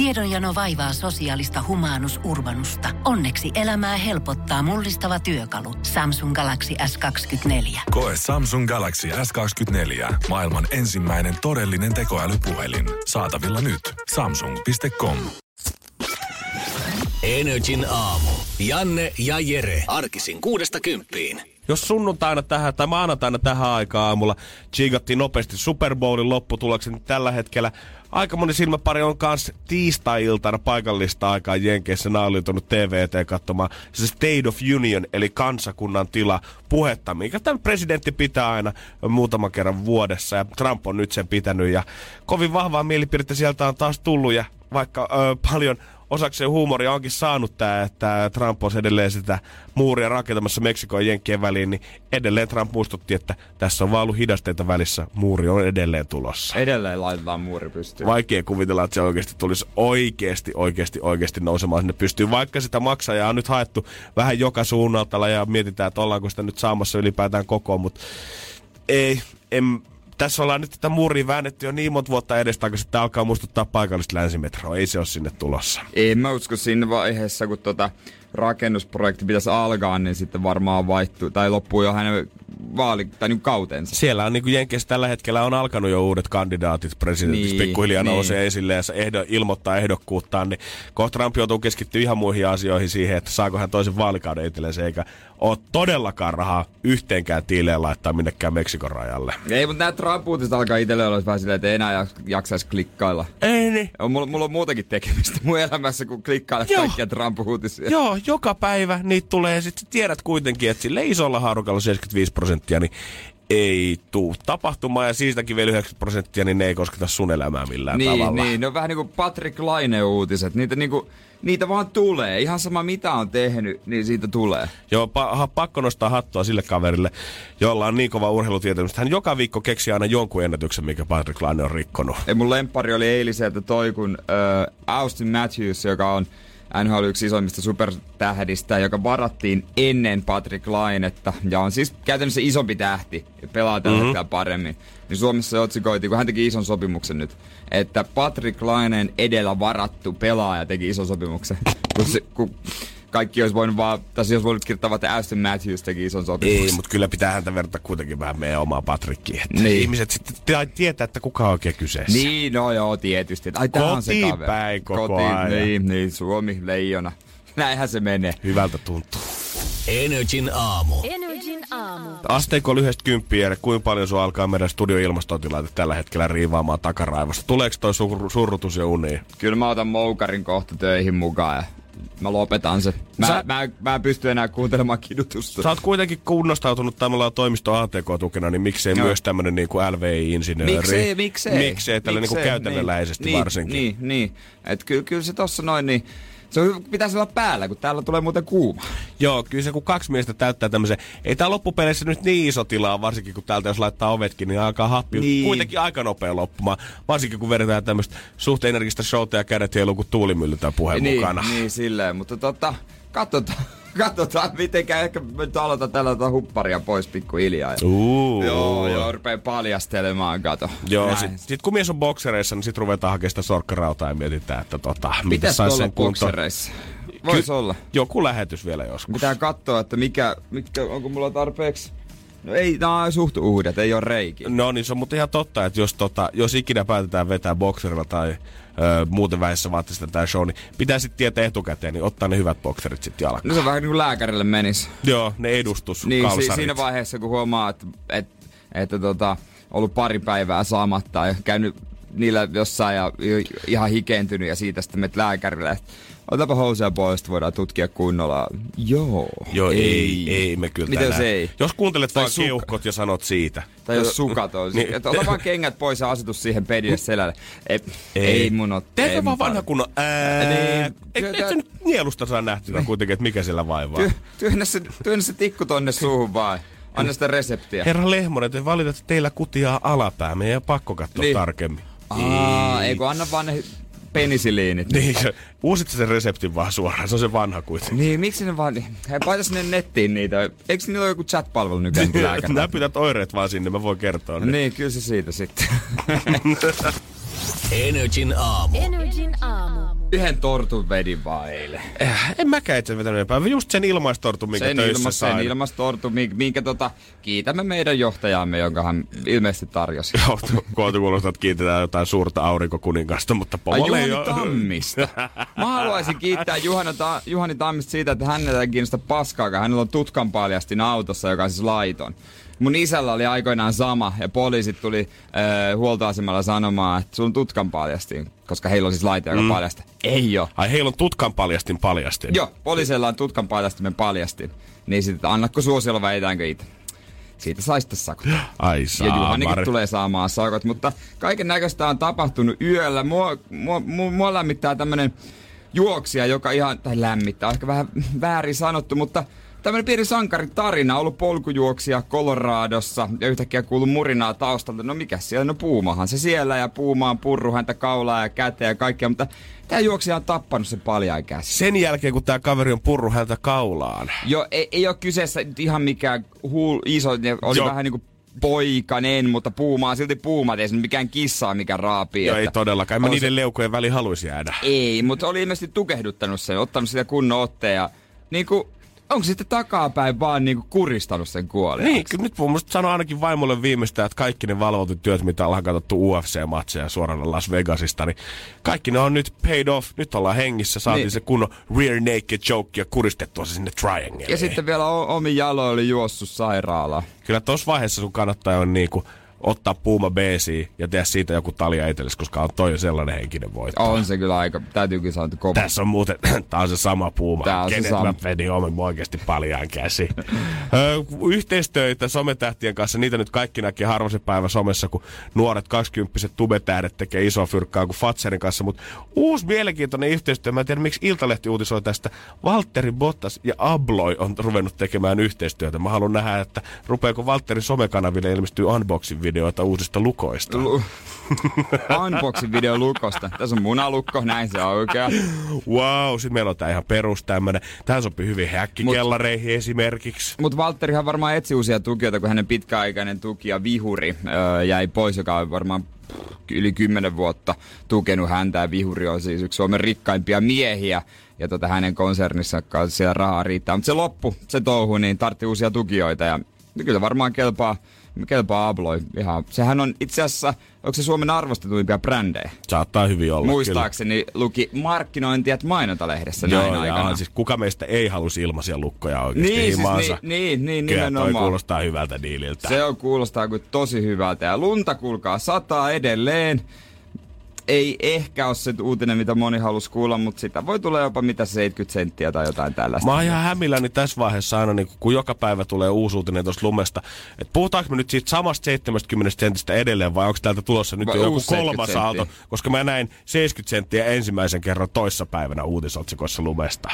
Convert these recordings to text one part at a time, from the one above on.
Tiedonjano vaivaa sosiaalista humanus urbanusta. Onneksi elämää helpottaa mullistava työkalu. Samsung Galaxy S24. Koe Samsung Galaxy S24. Maailman ensimmäinen todellinen tekoälypuhelin. Saatavilla nyt. Samsung.com. Energin aamu. Janne ja Jere. Arkisin kuudesta kymppiin. Jos sunnuntaina tähän tai maanantaina tähän aikaan aamulla chiigattiin nopeasti Super Bowlin lopputuloksen, niin tällä hetkellä aika moni silmäpari on kanssa tiistai-iltana paikallista aikaa Jenkeissä. Naulioitunut TVT katsomaan se State of Union, eli kansakunnan tila puhetta, mikä tämän presidentti pitää aina muutaman kerran vuodessa, ja Trump on nyt sen pitänyt, ja kovin vahvaa mielipidettä sieltä on taas tullut, ja vaikka ö, paljon osakseen huumoria onkin saanut tämä, että Trump on edelleen sitä muuria rakentamassa Meksikon ja Jenkkien väliin, niin edelleen Trump muistutti, että tässä on vaan ollut hidasteita välissä. Muuri on edelleen tulossa. Edelleen laitetaan muuri pystyyn. Vaikea kuvitella, että se oikeasti tulisi oikeasti, oikeasti, oikeasti nousemaan sinne pystyyn. Vaikka sitä maksajaa on nyt haettu vähän joka suunnalta ja mietitään, että ollaanko sitä nyt saamassa ylipäätään koko, mutta ei, en, tässä ollaan nyt tätä muuria väännetty jo niin monta vuotta edestä, kun sitten alkaa muistuttaa paikallista länsimetroa. Ei se ole sinne tulossa. En mä usko siinä vaiheessa, kun tota rakennusprojekti pitäisi alkaa, niin sitten varmaan vaihtuu, tai loppuu jo hänen vaali, tai niin kautensa. Siellä on niin kuin Jenkeissä tällä hetkellä on alkanut jo uudet kandidaatit presidentiksi. Niin, pikkuhiljaa niin. nousee esille ja se ehdo, ilmoittaa ehdokkuuttaan, niin kohta Trump joutuu keskittyä ihan muihin asioihin siihen, että saako hän toisen vaalikauden itsellensä, eikä ole todellakaan rahaa yhteenkään tiileen laittaa minnekään Meksikon rajalle. Ei, mutta nämä Trump-uutiset alkaa itselle olla vähän silleen, että ei enää jaksaisi klikkailla. Ei niin. Mulla, mulla on muutakin tekemistä mun elämässä, kun klikkailla kaikkia Trump-uutisia. Joo, joka päivä niitä tulee. Sitten tiedät kuitenkin, että sille isolla haarukalla 75 prosenttia, niin ei tuu tapahtumaan ja siitäkin vielä 90 prosenttia, niin ne ei kosketa sun elämää millään niin, tavalla. Niin, ne on vähän niin kuin Patrick Laine-uutiset. Niitä, niin kuin, niitä vaan tulee. Ihan sama mitä on tehnyt, niin siitä tulee. Joo, pa- pakko nostaa hattua sille kaverille, jolla on niin kova urheilutietämys. Hän joka viikko keksii aina jonkun ennätyksen, mikä Patrick Laine on rikkonut. Ja mun lempari oli eiliseltä toi, kun äh, Austin Matthews, joka on NHL yksi isoimmista supertähdistä, joka varattiin ennen Patrick Lainetta ja on siis käytännössä isompi tähti ja pelaa tällä mm-hmm. paremmin. Niin Suomessa otsikoitiin, kun hän teki ison sopimuksen nyt, että Patrick Laineen edellä varattu pelaaja teki ison sopimuksen. kun, se, kun kaikki olisi voinut vaan, tai olisi voinut kirjoittaa, että Aston Matthews teki ison sopimuksen. Ei, mutta kyllä pitää häntä verrata kuitenkin vähän meidän omaa Patrickia. Niin. Ihmiset sitten tietää, että kuka on oikein kyseessä. Niin, no joo, tietysti. Ai, tää on se kaveri. päin koko Koti, ajan. Niin, niin, Suomi, leijona. Näinhän se menee. Hyvältä tuntuu. Energin aamu. Energin aamu. Asteikko lyhyestä kymppiä, kuinka paljon sun alkaa meidän studioilmastointilaite tällä hetkellä riivaamaan takaraivosta? Tuleeko toi sur- surrutus ja uni? Kyllä mä otan moukarin kohta töihin mukaan ja mä lopetan se. Mä, Sä... mä, mä en pysty enää kuuntelemaan kidutusta. Sä oot kuitenkin kunnostautunut tämmöllä toimisto ATK-tukena, niin miksei no. myös tämmönen niin kuin LVI-insinööri? Miksei, miksei. Miksei, tällä niinku miksei, niin käytännönläheisesti niin, varsinkin. Niin, niin. Et kyllä, kyllä se tossa noin, niin se on, pitäisi olla päällä, kun täällä tulee muuten kuuma. Joo, kyllä se kun kaksi miestä täyttää tämmöisen. Ei tää loppupeleissä nyt niin iso tilaa, varsinkin kun täältä jos laittaa ovetkin, niin alkaa happi niin. kuitenkin aika nopea loppumaan. Varsinkin kun vedetään tämmöistä suht energistä showta ja kädet heiluu kuin tuulimylly tämän puheen niin, mukana. Niin, silleen, mutta tota, katsotaan. Katsotaan, miten ehkä nyt aloitan tällä tota hupparia pois pikkuhiljaa. Uh. Joo, joo, rupee paljastelemaan, kato. Joo, sit, sit, kun mies on boksereissa, niin sit ruvetaan hakemaan sitä sorkkarautaa ja mietitään, että tota, miten sais sen kuntoon. boksereissa? Vois Ky- olla. Joku lähetys vielä joskus. Pitää katsoa, että mikä, mikä onko mulla tarpeeksi No ei, nämä on suht uudet, ei ole reikiä. No niin, se on mutta ihan totta, että jos, tota, jos ikinä päätetään vetää bokserilla tai ö, muuten vähissä vaatteista tämä show, niin pitää sitten tietää etukäteen, niin ottaa ne hyvät bokserit sitten jalkaan. No se on vähän niin kuin lääkärille menis. Joo, ne edustus Niin, si- siinä vaiheessa kun huomaa, että, että, että tota, ollut pari päivää saamatta ja käynyt niillä jossain ja ihan hikeentynyt ja siitä sitten menet lääkärille. Otapa housuja pois, voidaan tutkia kunnolla. Joo. Joo, ei, ei, ei me kyllä Miten tänään. se ei? Jos kuuntelet vain keuhkot ja sanot siitä. Tai jos sukat on. niin. Että ota vaan kengät pois ja asetus siihen pedille selälle. Ei, ei. ei mun ole. Tehdä vaan vanha kunnon ää. Niin. Et, et nyt nielusta saa nähtynä kuitenkin, että mikä siellä vaivaa. Työ, työnnä, se, työnnä se tikku tonne suuhun vaan. Anna sitä reseptiä. Herra Lehmonen, te valitat, että teillä kutiaa alapää. Meidän ei pakko katsoa niin. tarkemmin. Aa, ei kun anna vaan ne penisiliinit. Niin, uusit sen reseptin vaan suoraan, se on se vanha kuitenkin. Niin, miksi ne vaan, hei paita sinne nettiin niitä, eikö niillä ole joku chat-palvelu nykyään lääkäri? Näpytät oireet vaan sinne, mä voin kertoa. Niin, niin kyllä se siitä sitten. Energin aamu. Energin aamu. Yhden tortun vedin vaan eilen. Eh, en mäkään itse vetänyt enempää. Just sen ilmaistortun, minkä Sen, töissä ilmas, sain. sen ilmastortu, minkä, minkä tota, kiitämme meidän johtajaamme, jonka hän ilmeisesti tarjosi. Joo, Koota kuulostaa, että kiitetään jotain suurta aurinkokuningasta, mutta pomolle oo- Tammista. Mä haluaisin kiittää Juhana Ta- Juhani Tammista siitä, että hänellä ei kiinnosta paskaakaan. Hänellä on tutkan paljastin autossa, joka on siis laiton. Mun isällä oli aikoinaan sama ja poliisit tuli äh, huoltoasemalla sanomaan, että sun tutkan paljastin, koska heillä on siis laite, joka mm. paljasta. Ei oo. Ai heillä on tutkan paljastin paljastin. Joo, poliisilla on tutkan paljastimen paljastin. Niin sitten annakko suosiolla vai etäänkö itse? Siitä sai sitten sakot. Ai Ja saa, Juhanikin Mari. tulee saamaan sakot, mutta kaiken näköistä on tapahtunut yöllä. Mua, mua, mua, mua lämmittää tämmönen juoksija, joka ihan, tai lämmittää, ehkä vähän väärin sanottu, mutta tämmönen pieni sankaritarina, ollut polkujuoksija Coloradossa ja yhtäkkiä kuuluu murinaa taustalta. No mikä siellä, no puumahan se siellä ja puumaan purru häntä kaulaa ja käteen ja kaikkea, mutta tämä juoksija on tappanut sen paljain käsi. Sen jälkeen, kun tämä kaveri on purru häntä kaulaan. Joo, ei, ei ole kyseessä ihan mikään huul, iso, ne oli Joo. vähän niinku poikanen, mutta puumaa silti puumat, ei se mikään kissaa, mikä raapii. Joo, ei todellakaan. En mä niiden se- leukojen väliin haluaisi jäädä. Ei, mutta oli ilmeisesti tukehduttanut sen, ottanut sitä kunnon otteen ja niinku, onko sitten takapäin vaan niinku kuristanut sen kuolen? Niin, kyllä nyt mun mielestä sanoi ainakin vaimolle viimeistään, että kaikki ne valvotut työt, mitä ollaan katsottu UFC-matseja suorana Las Vegasista, niin kaikki ne on nyt paid off. Nyt ollaan hengissä, saatiin Niin. se kunnon rear naked choke ja kuristettua se sinne triangleen. Ja sitten vielä o- omin jaloin oli juossut sairaalaan. Kyllä tuossa vaiheessa sun kannattaa jo niinku ottaa puuma beesiin ja tehdä siitä joku talia itsellesi, koska on toi sellainen henkinen voitto. On se kyllä aika, täytyy kyllä sanoa, että kova. Tässä on muuten, tää on se sama puuma. Tää on se Kenet sama. mä vedin omin oikeasti paljaan käsi. Yhteistöitä sometähtien kanssa, niitä nyt kaikki näkee harva se päivä somessa, kun nuoret 20 tubetähdet tekee isoa fyrkkaa kuin Fatserin kanssa. Mutta uusi mielenkiintoinen yhteistyö, mä en tiedä miksi Iltalehti uutisoi tästä. Valtteri Bottas ja Abloy on ruvennut tekemään yhteistyötä. Mä haluan nähdä, että rupeako Valtterin somekanaville ilmestyy unboxing videoita uusista lukoista. Lu- Unboxing video lukosta. Tässä on munalukko, näin se aukeaa. Wow, sitten meillä on tää ihan perus tämmönen. Tähän sopii hyvin häkkikellareihin esimerkiksi. Mutta Valtterihan varmaan etsi uusia tukijoita, kun hänen pitkäaikainen tukija Vihuri öö, jäi pois, joka on varmaan yli kymmenen vuotta tukenut häntä. Ja Vihuri on siis yksi Suomen rikkaimpia miehiä. Ja tota, hänen konsernissa kanssa siellä rahaa riittää. Mutta se loppu, se touhu, niin tartti uusia tukijoita. Ja kyllä varmaan kelpaa, kelpaa Abloy. Ihan. Sehän on itse asiassa, onko se Suomen arvostetuimpia brändejä? Saattaa hyvin olla. Muistaakseni luki markkinointi- ja mainontalehdessä Kyllä. näin Joo, aikana. ja siis kuka meistä ei halusi ilmaisia lukkoja oikeasti Niin, siis himaansa. niin, niin, niin Kyllä toi nimenomaan. kuulostaa hyvältä diililtä. Se on, kuulostaa kuin tosi hyvältä. Ja lunta kuulkaa sataa edelleen. Ei ehkä ole se uutinen, mitä moni halusi kuulla, mutta sitä voi tulla jopa mitä 70 senttiä tai jotain tällaista. Mä oon ihan hämilläni tässä vaiheessa aina, niin kun joka päivä tulee uusi uutinen tuosta lumesta. Et puhutaanko me nyt siitä samasta 70 sentistä edelleen vai onko täältä tulossa nyt joku uusi 70 kolmas aalto? Koska mä näin 70 senttiä ensimmäisen kerran toissa päivänä uutisotsikoissa lumesta.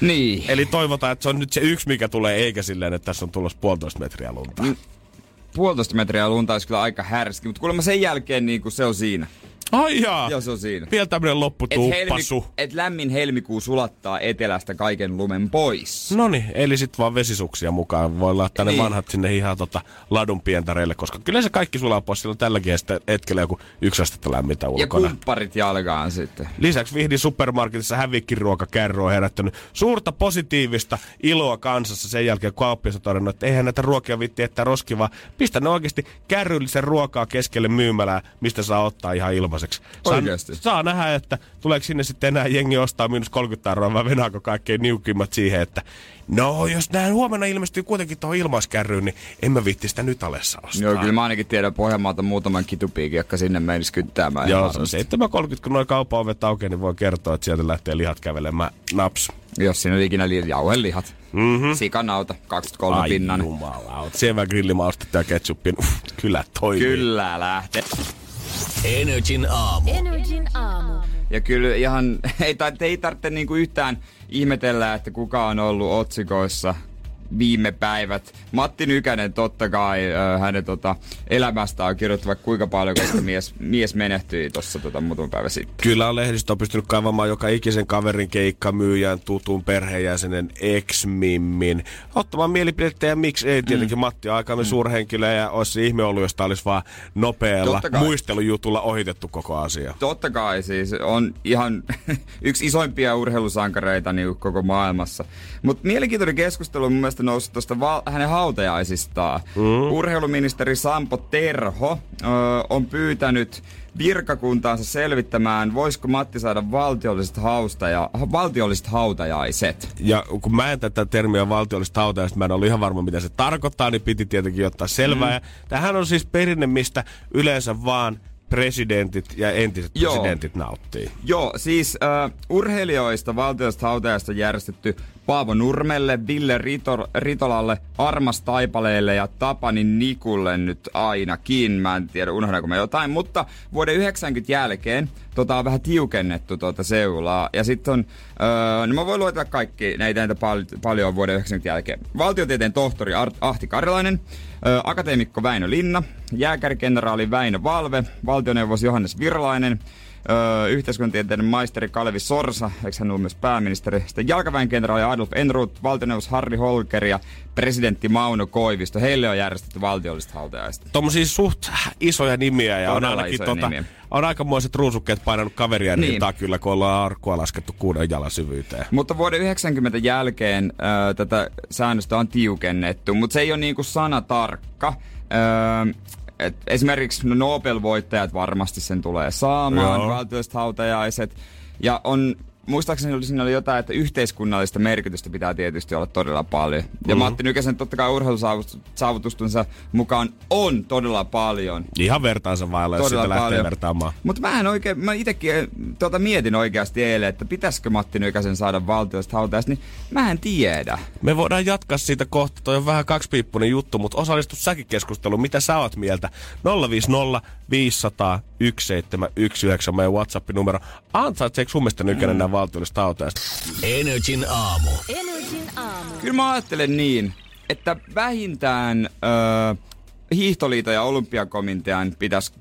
Niin. Eli toivotaan, että se on nyt se yksi, mikä tulee, eikä silleen, että tässä on tulossa puolitoista metriä lunta. Mm. Puolitoista metriä lunta olisi kyllä aika härski, mutta kuulemma sen jälkeen niin kuin se on siinä. Ai jaa. Joo, se on siinä. Vielä tämmönen Et, lopputuuppasu. et lämmin helmikuu sulattaa etelästä kaiken lumen pois. No niin, eli sit vaan vesisuksia mukaan. Voi laittaa ne Niin. vanhat sinne ihan tota ladun pientareille, koska kyllä se kaikki sulaa pois. Silloin tälläkin hetkellä joku yksi astetta lämmintä Ja ulkona. kumpparit jalkaan sitten. Lisäksi Vihdin supermarketissa hävikkiruokakärry on herättänyt suurta positiivista iloa kansassa sen jälkeen, kun kauppias on todennut, että eihän näitä ruokia vitti että roski, vaan pistä ne oikeasti kärryllisen ruokaa keskelle myymälää, mistä saa ottaa ihan ilmaiseksi. Saa, Oikeesti? saa nähdä, että tuleeko sinne sitten enää jengi ostaa miinus 30 euroa vai venaako kaikkein niukimmat siihen, että no jos näin huomenna ilmestyy kuitenkin tuohon ilmaiskärryyn, niin en mä vitti sitä nyt alessa ostaa. Joo, kyllä mä ainakin tiedän Pohjanmaalta muutaman kitupiikin, jotka sinne menisi kyttäämään. Joo, se on varmasti. 7.30, kun noin kaupan ovet aukeaa, niin voi kertoa, että sieltä lähtee lihat kävelemään naps. Jos siinä oli ikinä li- jauhelihat. Mm-hmm. Sikanauta, 23 Ai pinnan. jumala, siellä grillimaustetta ja ketsuppin. Kyllä toimii. Kyllä lähtee. Energin aamu. Energin aamu. Ja kyllä ihan, ei, ei tarvitse niinku yhtään ihmetellä, että kuka on ollut otsikoissa viime päivät. Matti Nykänen totta kai hänen tota, elämästä on kirjoittu vaikka kuinka paljon, koska mies, mies menehtyi tuossa tota, muutaman päivä sitten. Kyllä on lehdistö on pystynyt kaivamaan joka ikisen kaverin keikkamyyjän, tutun perheenjäsenen, ex-mimmin. Ottamaan mielipidettä ja miksi ei tietenkin mm. Matti on aikamme mm. suurhenkilö ja olisi ihme ollut, jos tämä olisi vaan nopealla muistelujutulla ohitettu koko asia. Totta kai siis on ihan yksi isoimpia urheilusankareita niin koko maailmassa. Mutta mielenkiintoinen keskustelu mun mielestä noussut tuosta val- hänen hautajaisistaan. Mm. Urheiluministeri Sampo Terho ö, on pyytänyt virkakuntaansa selvittämään, voisiko Matti saada valtiolliset, haustaja, valtiolliset hautajaiset. Ja kun mä en tätä termiä valtiolliset hautajaiset, mä en ollut ihan varma mitä se tarkoittaa, niin piti tietenkin ottaa selvää. Mm. Ja tämähän on siis perinne, mistä yleensä vaan presidentit ja entiset Joo. presidentit nauttii. Joo, siis uh, urheilijoista valtiollisesta hautajasta järjestetty Paavo Nurmelle, Ville Ritor, Ritolalle, Armas Taipaleelle ja Tapani Nikulle nyt ainakin. Mä en tiedä, unohdanko mä jotain, mutta vuoden 90 jälkeen tota on vähän tiukennettu tuota seulaa. Ja sitten on, öö, no mä voin luetella kaikki, näitä, näitä pal- paljon vuoden 90 jälkeen. Valtiotieteen tohtori Art- Ahti Karjalainen, öö, akateemikko Väinö Linna, jääkärikenraali Väinö Valve, valtioneuvos Johannes Virlainen, öö, yhteiskuntatieteiden maisteri Kalevi Sorsa, eikö hän ollut myös pääministeri, sitten jalkaväen kenraali Adolf Enroth, valtioneuvos Harri Holker ja presidentti Mauno Koivisto. Heille on järjestetty valtiollista hautajaista. Tuommoisia suht isoja nimiä ja Todella on ainakin tota, nimiä. on aikamoiset ruusukkeet painanut kaveria niin. rintaa kyllä, kun ollaan arkua laskettu kuuden jalan syvyyteen. Mutta vuoden 90 jälkeen äh, tätä säännöstä on tiukennettu, mutta se ei ole niinku sana tarkka. Äh, et esimerkiksi no Nobel-voittajat varmasti sen tulee saamaan, valtiolliset hautajaiset. Ja on muistaakseni oli, siinä oli jotain, että yhteiskunnallista merkitystä pitää tietysti olla todella paljon. Ja mm-hmm. Matti Nykäsen totta kai urheilusaavutustunsa mukaan on todella paljon. Ihan vertaansa vailla, jos sitä lähtee vertaamaan. Mutta mä en oikein, mä itekin tuota mietin oikeasti eilen, että pitäisikö Matti Nykäsen saada valtiosta hautajasta, niin mä en tiedä. Me voidaan jatkaa siitä kohta, toi on vähän kaksipiippunen juttu, mutta osallistu säkin keskusteluun, mitä sä oot mieltä? 050 500 1719 meidän WhatsApp-numero. Ansaitseeko sun mielestä Nykänen mm. nämä valtiollista hautajasta? Energin aamu. Energin aamu. Kyllä mä ajattelen niin, että vähintään öö, hiihtoliiton ja olympiakomitean pitäisi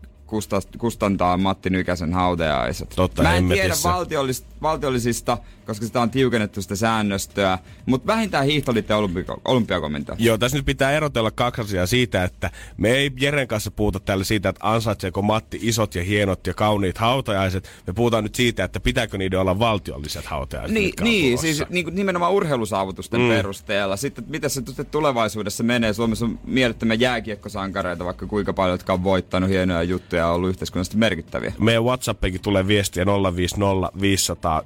kustantaa Matti Nykäsen hautajaiset. Totta, Mä en tiedä valtiollis, valtiollisista, koska sitä on tiukennettu sitä säännöstöä, mutta vähintään hiihtoliitto ja olympia, olympiakomentoa. Joo, tässä nyt pitää erotella kaksi asiaa siitä, että me ei Jeren kanssa puhuta täällä siitä, että ansaitseeko Matti isot ja hienot ja kauniit hautajaiset. Me puhutaan nyt siitä, että pitääkö niiden olla valtiolliset hautajaiset. Niin, niin siis niin, nimenomaan urheilusaavutusten mm. perusteella. Sitten mitä se tulevaisuudessa menee? Suomessa on mielettömän jääkiekkosankareita, vaikka kuinka paljon, jotka on voittanut hienoja juttuja ja ollut yhteiskunnallisesti merkittäviä. Meidän WhatsAppikin tulee viestiä 050 500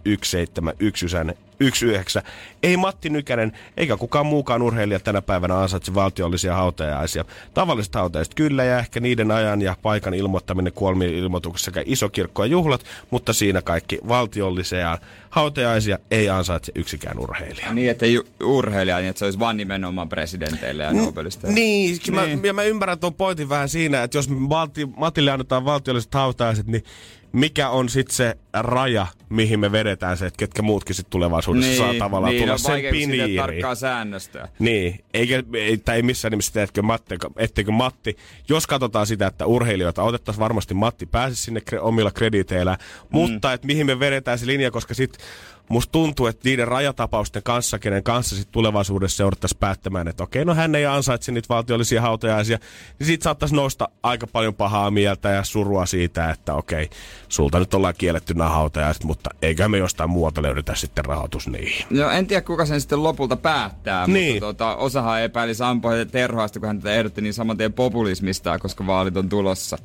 19. Ei Matti Nykänen eikä kukaan muukaan urheilija tänä päivänä ansaitse valtiollisia hautajaisia. Tavalliset hautajaiset kyllä ja ehkä niiden ajan ja paikan ilmoittaminen kuolmien ilmoituksessa sekä isokirkko ja juhlat, mutta siinä kaikki valtiollisia hautajaisia ei ansaitse yksikään urheilija. Niin, että ei urheilija, niin että se olisi vain nimenomaan presidenteille ja Nobelista. Niin, niin. Mä, ja mä ymmärrän tuon pointin vähän siinä, että jos Matti, Matille annetaan valtiolliset hautajaiset, niin mikä on sitten se raja, mihin me vedetään se, että ketkä muutkin sitten tulevaisuudessa niin, saa tavallaan niin, tulla no, sen piniiriin. tarkkaa säännöstöä. Niin, eikä, ei, tai ei missään nimessä sitä, etteikö Matti, etteikö Matti, jos katsotaan sitä, että urheilijoita otettaisiin varmasti Matti pääsisi sinne kre, omilla krediteillä, mm. mutta että mihin me vedetään se linja, koska sitten musta tuntuu, että niiden rajatapausten kanssa, kenen kanssa sitten tulevaisuudessa seurattaisiin päättämään, että okei, no hän ei ansaitse niitä valtiollisia hautajaisia, niin siitä saattaisi nousta aika paljon pahaa mieltä ja surua siitä, että okei, sulta nyt ollaan kielletty nämä hautajaiset, mutta eikä me jostain muualta löydetä sitten rahoitus niihin. No en tiedä, kuka sen sitten lopulta päättää, niin. mutta tuota, osahan epäili Sampo Terhoasta, kun hän tätä ehdotti niin saman tien populismista, koska vaalit on tulossa.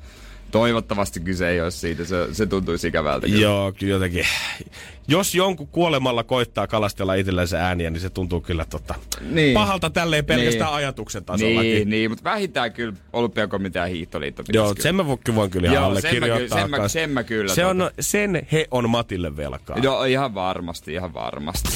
Toivottavasti kyse ei ole siitä, se, se tuntuisi ikävältä. Kyllä. Joo, kyllä jotenkin. Jos jonkun kuolemalla koittaa kalastella itsellensä ääniä, niin se tuntuu kyllä tota, niin. pahalta tälleen pelkästään niin. ajatuksen tasolla. Niin, niin, mutta vähintään kyllä olympiakomitea hiihtoliitto Joo, kyllä. sen mä voin kyllä ihan allekirjoittaa. Sen, mä, sen mä kyllä. Se tuota. on, sen he on Matille velkaa. Joo, ihan varmasti, ihan varmasti.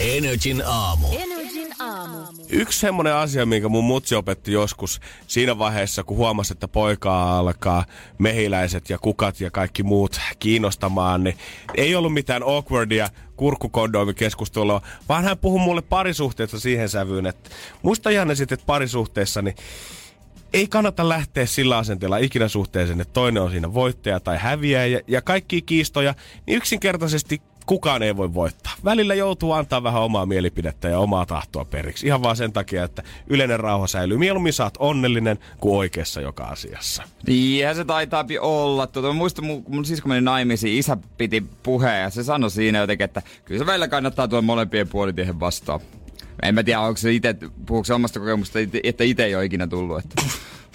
Energin aamu. Energin aamu. Yksi semmoinen asia, minkä mun mutsi opetti joskus siinä vaiheessa, kun huomasi, että poika alkaa mehiläiset ja kukat ja kaikki muut kiinnostamaan, niin ei ollut mitään awkwardia kurkkukondoimikeskustelua, vaan hän puhui mulle parisuhteesta siihen sävyyn, että muista Janne sitten, että parisuhteessa niin ei kannata lähteä sillä asenteella ikinä suhteeseen, että toinen on siinä voittaja tai häviäjä ja kaikki kiistoja, niin yksinkertaisesti kukaan ei voi voittaa. Välillä joutuu antaa vähän omaa mielipidettä ja omaa tahtoa periksi. Ihan vaan sen takia, että yleinen rauha säilyy. Mieluummin saat onnellinen kuin oikeassa joka asiassa. Niinhän se taitaa olla. Tuota, mä muistan, mun, mun sisko meni naimisiin, isä piti puheen ja se sanoi siinä jotenkin, että kyllä se välillä kannattaa tuoda molempien puolitiehen vastaan. En mä tiedä, onko se itse, puhuuko se omasta kokemusta, että itse ei ole ikinä tullut. Että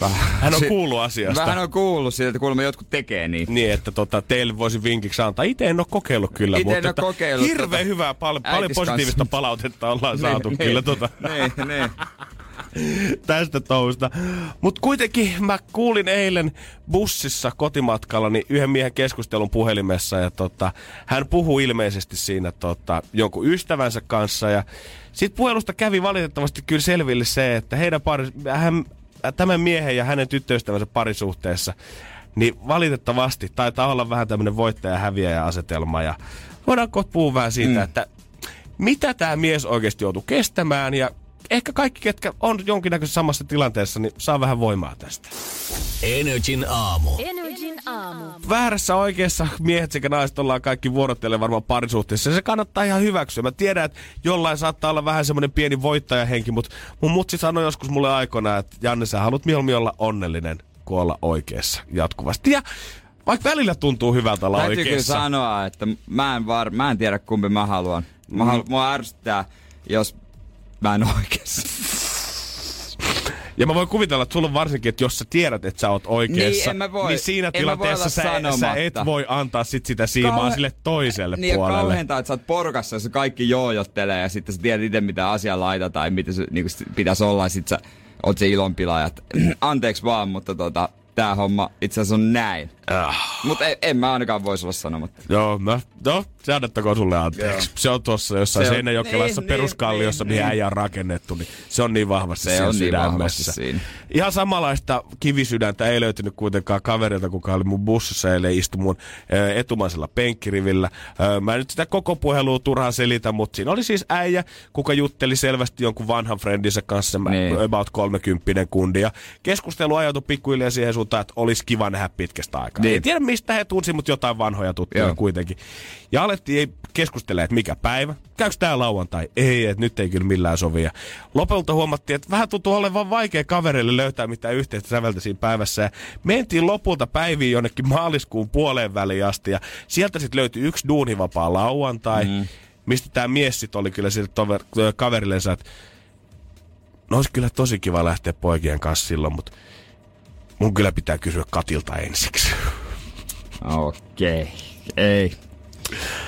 Vähän. Hän on kuullut asiasta. Vähän on kuullut siitä, että kuulemma jotkut tekee niin. Niin, että tota, teille voisi vinkiksi antaa. Itse en ole kokeillut kyllä, Ite mutta en ole kokeillut, hirveän tota, hyvää, pal- paljon positiivista kanssa. palautetta ollaan saatu niin, kyllä tota, Niin, niin. tästä touhusta. Mutta kuitenkin mä kuulin eilen bussissa kotimatkallani yhden miehen keskustelun puhelimessa ja tota, hän puhui ilmeisesti siinä tota, jonkun ystävänsä kanssa ja sitten puhelusta kävi valitettavasti kyllä selville se, että heidän pari, hän, tämän miehen ja hänen tyttöystävänsä parisuhteessa, niin valitettavasti taitaa olla vähän tämmöinen voittaja-häviäjä-asetelma ja voidaan kohta puhua vähän siitä, mm. että mitä tämä mies oikeasti joutuu kestämään ja ehkä kaikki, ketkä on jonkinnäköisessä samassa tilanteessa, niin saa vähän voimaa tästä. Energin aamu. Energin aamu. Väärässä oikeassa miehet sekä naiset ollaan kaikki vuorotellen varmaan parisuhteessa. Se kannattaa ihan hyväksyä. Mä tiedän, että jollain saattaa olla vähän semmoinen pieni voittajahenki, mutta mun mutsi sanoi joskus mulle aikoinaan, että Janne, sä haluat mieluummin olla onnellinen kuin olla oikeassa jatkuvasti. Ja vaikka välillä tuntuu hyvältä olla Täytyy kyllä oikeassa. sanoa, että mä en, var, mä en tiedä kumpi mä haluan. Mä halu, Mm. mua ärsyttää, jos mä en oikeassa. Ja mä voin kuvitella, että sulla on varsinkin, että jos sä tiedät, että sä oot oikeassa, Niin, mä voi- niin siinä mä tilanteessa sä, sä et voi antaa sit sitä siimaa Kauhe- sille toiselle Niin puolelle. kauheinta, että sä oot porukassa, jossa kaikki joojottelee ja sitten sä tiedät itse mitä asia laita tai mitä se niin pitäisi olla ja sit sä oot se ilonpilaaja. että Anteeksi vaan, mutta tota, tää homma itse asiassa on näin. Ah. Mutta en, en mä ainakaan voisi olla sanomatta. Joo, no, no se annettakoon sulle anteeksi. Joo. Se on tuossa jossain Se on- Seinäjokelaisessa niin, peruskalliossa, niin, mihin niin. äijä on rakennettu, niin se on niin vahvasti Se on niin sydämessä. vahvasti siinä. Ihan samanlaista kivisydäntä ei löytynyt kuitenkaan kaverilta, kuka oli mun bussissa eilen istui mun ö, etumaisella penkkirivillä. Ö, Mä en nyt sitä koko puhelua turhaan selitä, mutta siinä oli siis äijä, kuka jutteli selvästi jonkun vanhan friendinsä kanssa, niin. Niin. about 30 kundi. Ja keskustelu ajautui pikkuhiljaa siihen suuntaan, että olisi kiva nähdä pitkästä aikaa. Niin. En tiedä mistä he tunsi, mutta jotain vanhoja tuttuja Joo. kuitenkin. Ja alettiin ei keskustella, että mikä päivä. Käykö tää lauantai? Ei, että nyt ei kyllä millään sovi. Ja lopulta huomattiin, että vähän tuntuu olevan vaikea kavereille löytää mitään yhteistä säveltä siinä päivässä. Ja mentiin lopulta päiviin jonnekin maaliskuun puoleen väliin asti. Ja sieltä sitten löytyi yksi duunivapaa lauantai, mm. mistä tämä mies sitten oli kyllä sille tover, kaverillensa, että no olisi kyllä tosi kiva lähteä poikien kanssa silloin, mutta mun kyllä pitää kysyä Katilta ensiksi. Okei. Okay. Ei.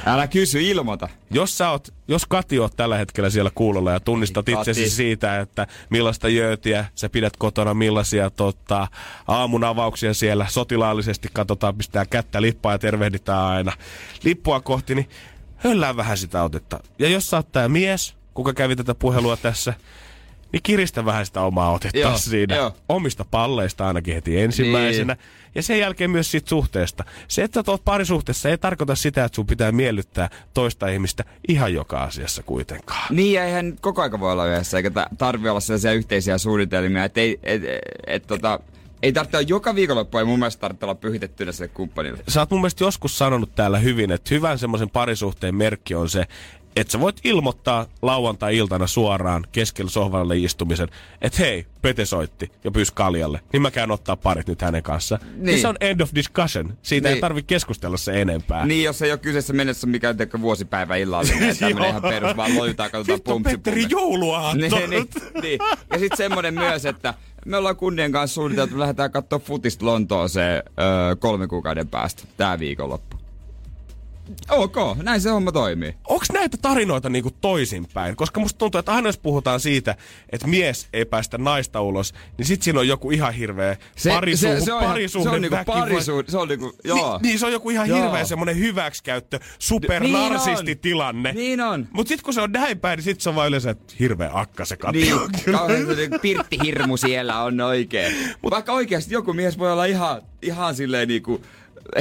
Älä kysy, ilmoita. Jos sä oot, jos Kati oot tällä hetkellä siellä kuulolla ja tunnistat Kati. itsesi siitä, että millaista jöötiä sä pidät kotona, millaisia tota, aamun avauksia siellä sotilaallisesti katsotaan, pistää kättä lippaa ja tervehditään aina lippua kohti, niin höllää vähän sitä otetta. Ja jos sä oot tää mies, kuka kävi tätä puhelua tässä, niin kiristä vähän sitä omaa otetta Joo, siinä. joo. Omista palleista ainakin heti ensimmäisenä. Niin. Ja sen jälkeen myös siitä suhteesta. Se, että sä oot parisuhteessa, ei tarkoita sitä, että sun pitää miellyttää toista ihmistä ihan joka asiassa kuitenkaan. Niin, ja eihän koko aika voi olla yhdessä, eikä ta- tarvi olla sellaisia yhteisiä suunnitelmia, että ei, et, et, et, tota, ei tarvitse olla joka viikonloppu, ei mun mielestä tarvitse olla pyhitettynä sille kumppanille. Sä oot mun mielestä joskus sanonut täällä hyvin, että hyvän semmoisen parisuhteen merkki on se, että sä voit ilmoittaa lauantai-iltana suoraan keskellä sohvalle istumisen, että hei, Pete soitti ja pyysi kaljalle, niin mä käyn ottaa parit nyt hänen kanssa. Niin. Niin. se on end of discussion. Siitä niin. ei Niin. tarvitse keskustella se enempää. Niin, jos ei ole kyseessä mennessä mikään teko vuosipäivä illallinen, tämmönen ihan perus, vaan lojutaan, katsotaan on pumpsi Petteri jouluaatto. niin, niin, niin. Ja sitten semmonen myös, että me ollaan kunnien kanssa suunniteltu, että lähdetään katsoa futista Lontooseen öö, kolme kuukauden päästä, tää viikonloppu. Ok, näin se homma toimii. Onko näitä tarinoita niinku toisinpäin? Koska musta tuntuu, että aina jos puhutaan siitä, että mies ei päästä naista ulos, niin sit siinä on joku ihan hirveä Se, parisuhde, se, se, on, parisuhde se on niinku parisuhde, se on niinku, joo. Niin, niin, se on joku ihan Joo. hirveä semmonen hyväksikäyttö, supernarsistitilanne. Niin on. Mut sit kun se on näin päin, niin sit se on vaan yleensä, että hirveä akka se katti. Niin, kauhean pirttihirmu siellä on oikein. Mutta vaikka oikeasti joku mies voi olla ihan, ihan silleen niinku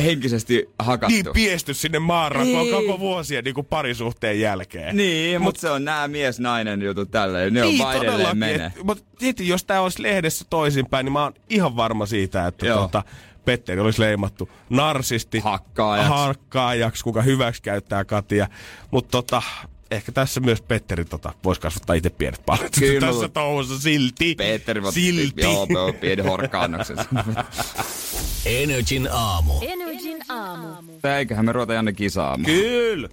henkisesti hakattu. Niin piesty sinne maanrakoon Niin. koko vuosien niin kuin parisuhteen jälkeen. Niin, mutta se on nämä mies-nainen jutut tälleen. Ne on niin, vaan edelleen todellakin. menee. Mutta sitten jos tämä olisi lehdessä toisinpäin, niin mä oon ihan varma siitä, että Joo. tuota, Petteri olisi leimattu narsisti, Hakkaajaksi. hakkaajaksi kuka hyväksi käyttää Katia. Mutta tota, ehkä tässä myös Petteri tota, voisi kasvattaa itse pienet palat Kyllä. tässä touhussa silti. Petteri silti. Joo, joo, pieni horkkaannoksensa. Energin aamu. Energin aamu. Eiköhän me ruveta Janne kisaamaan. Kyllä.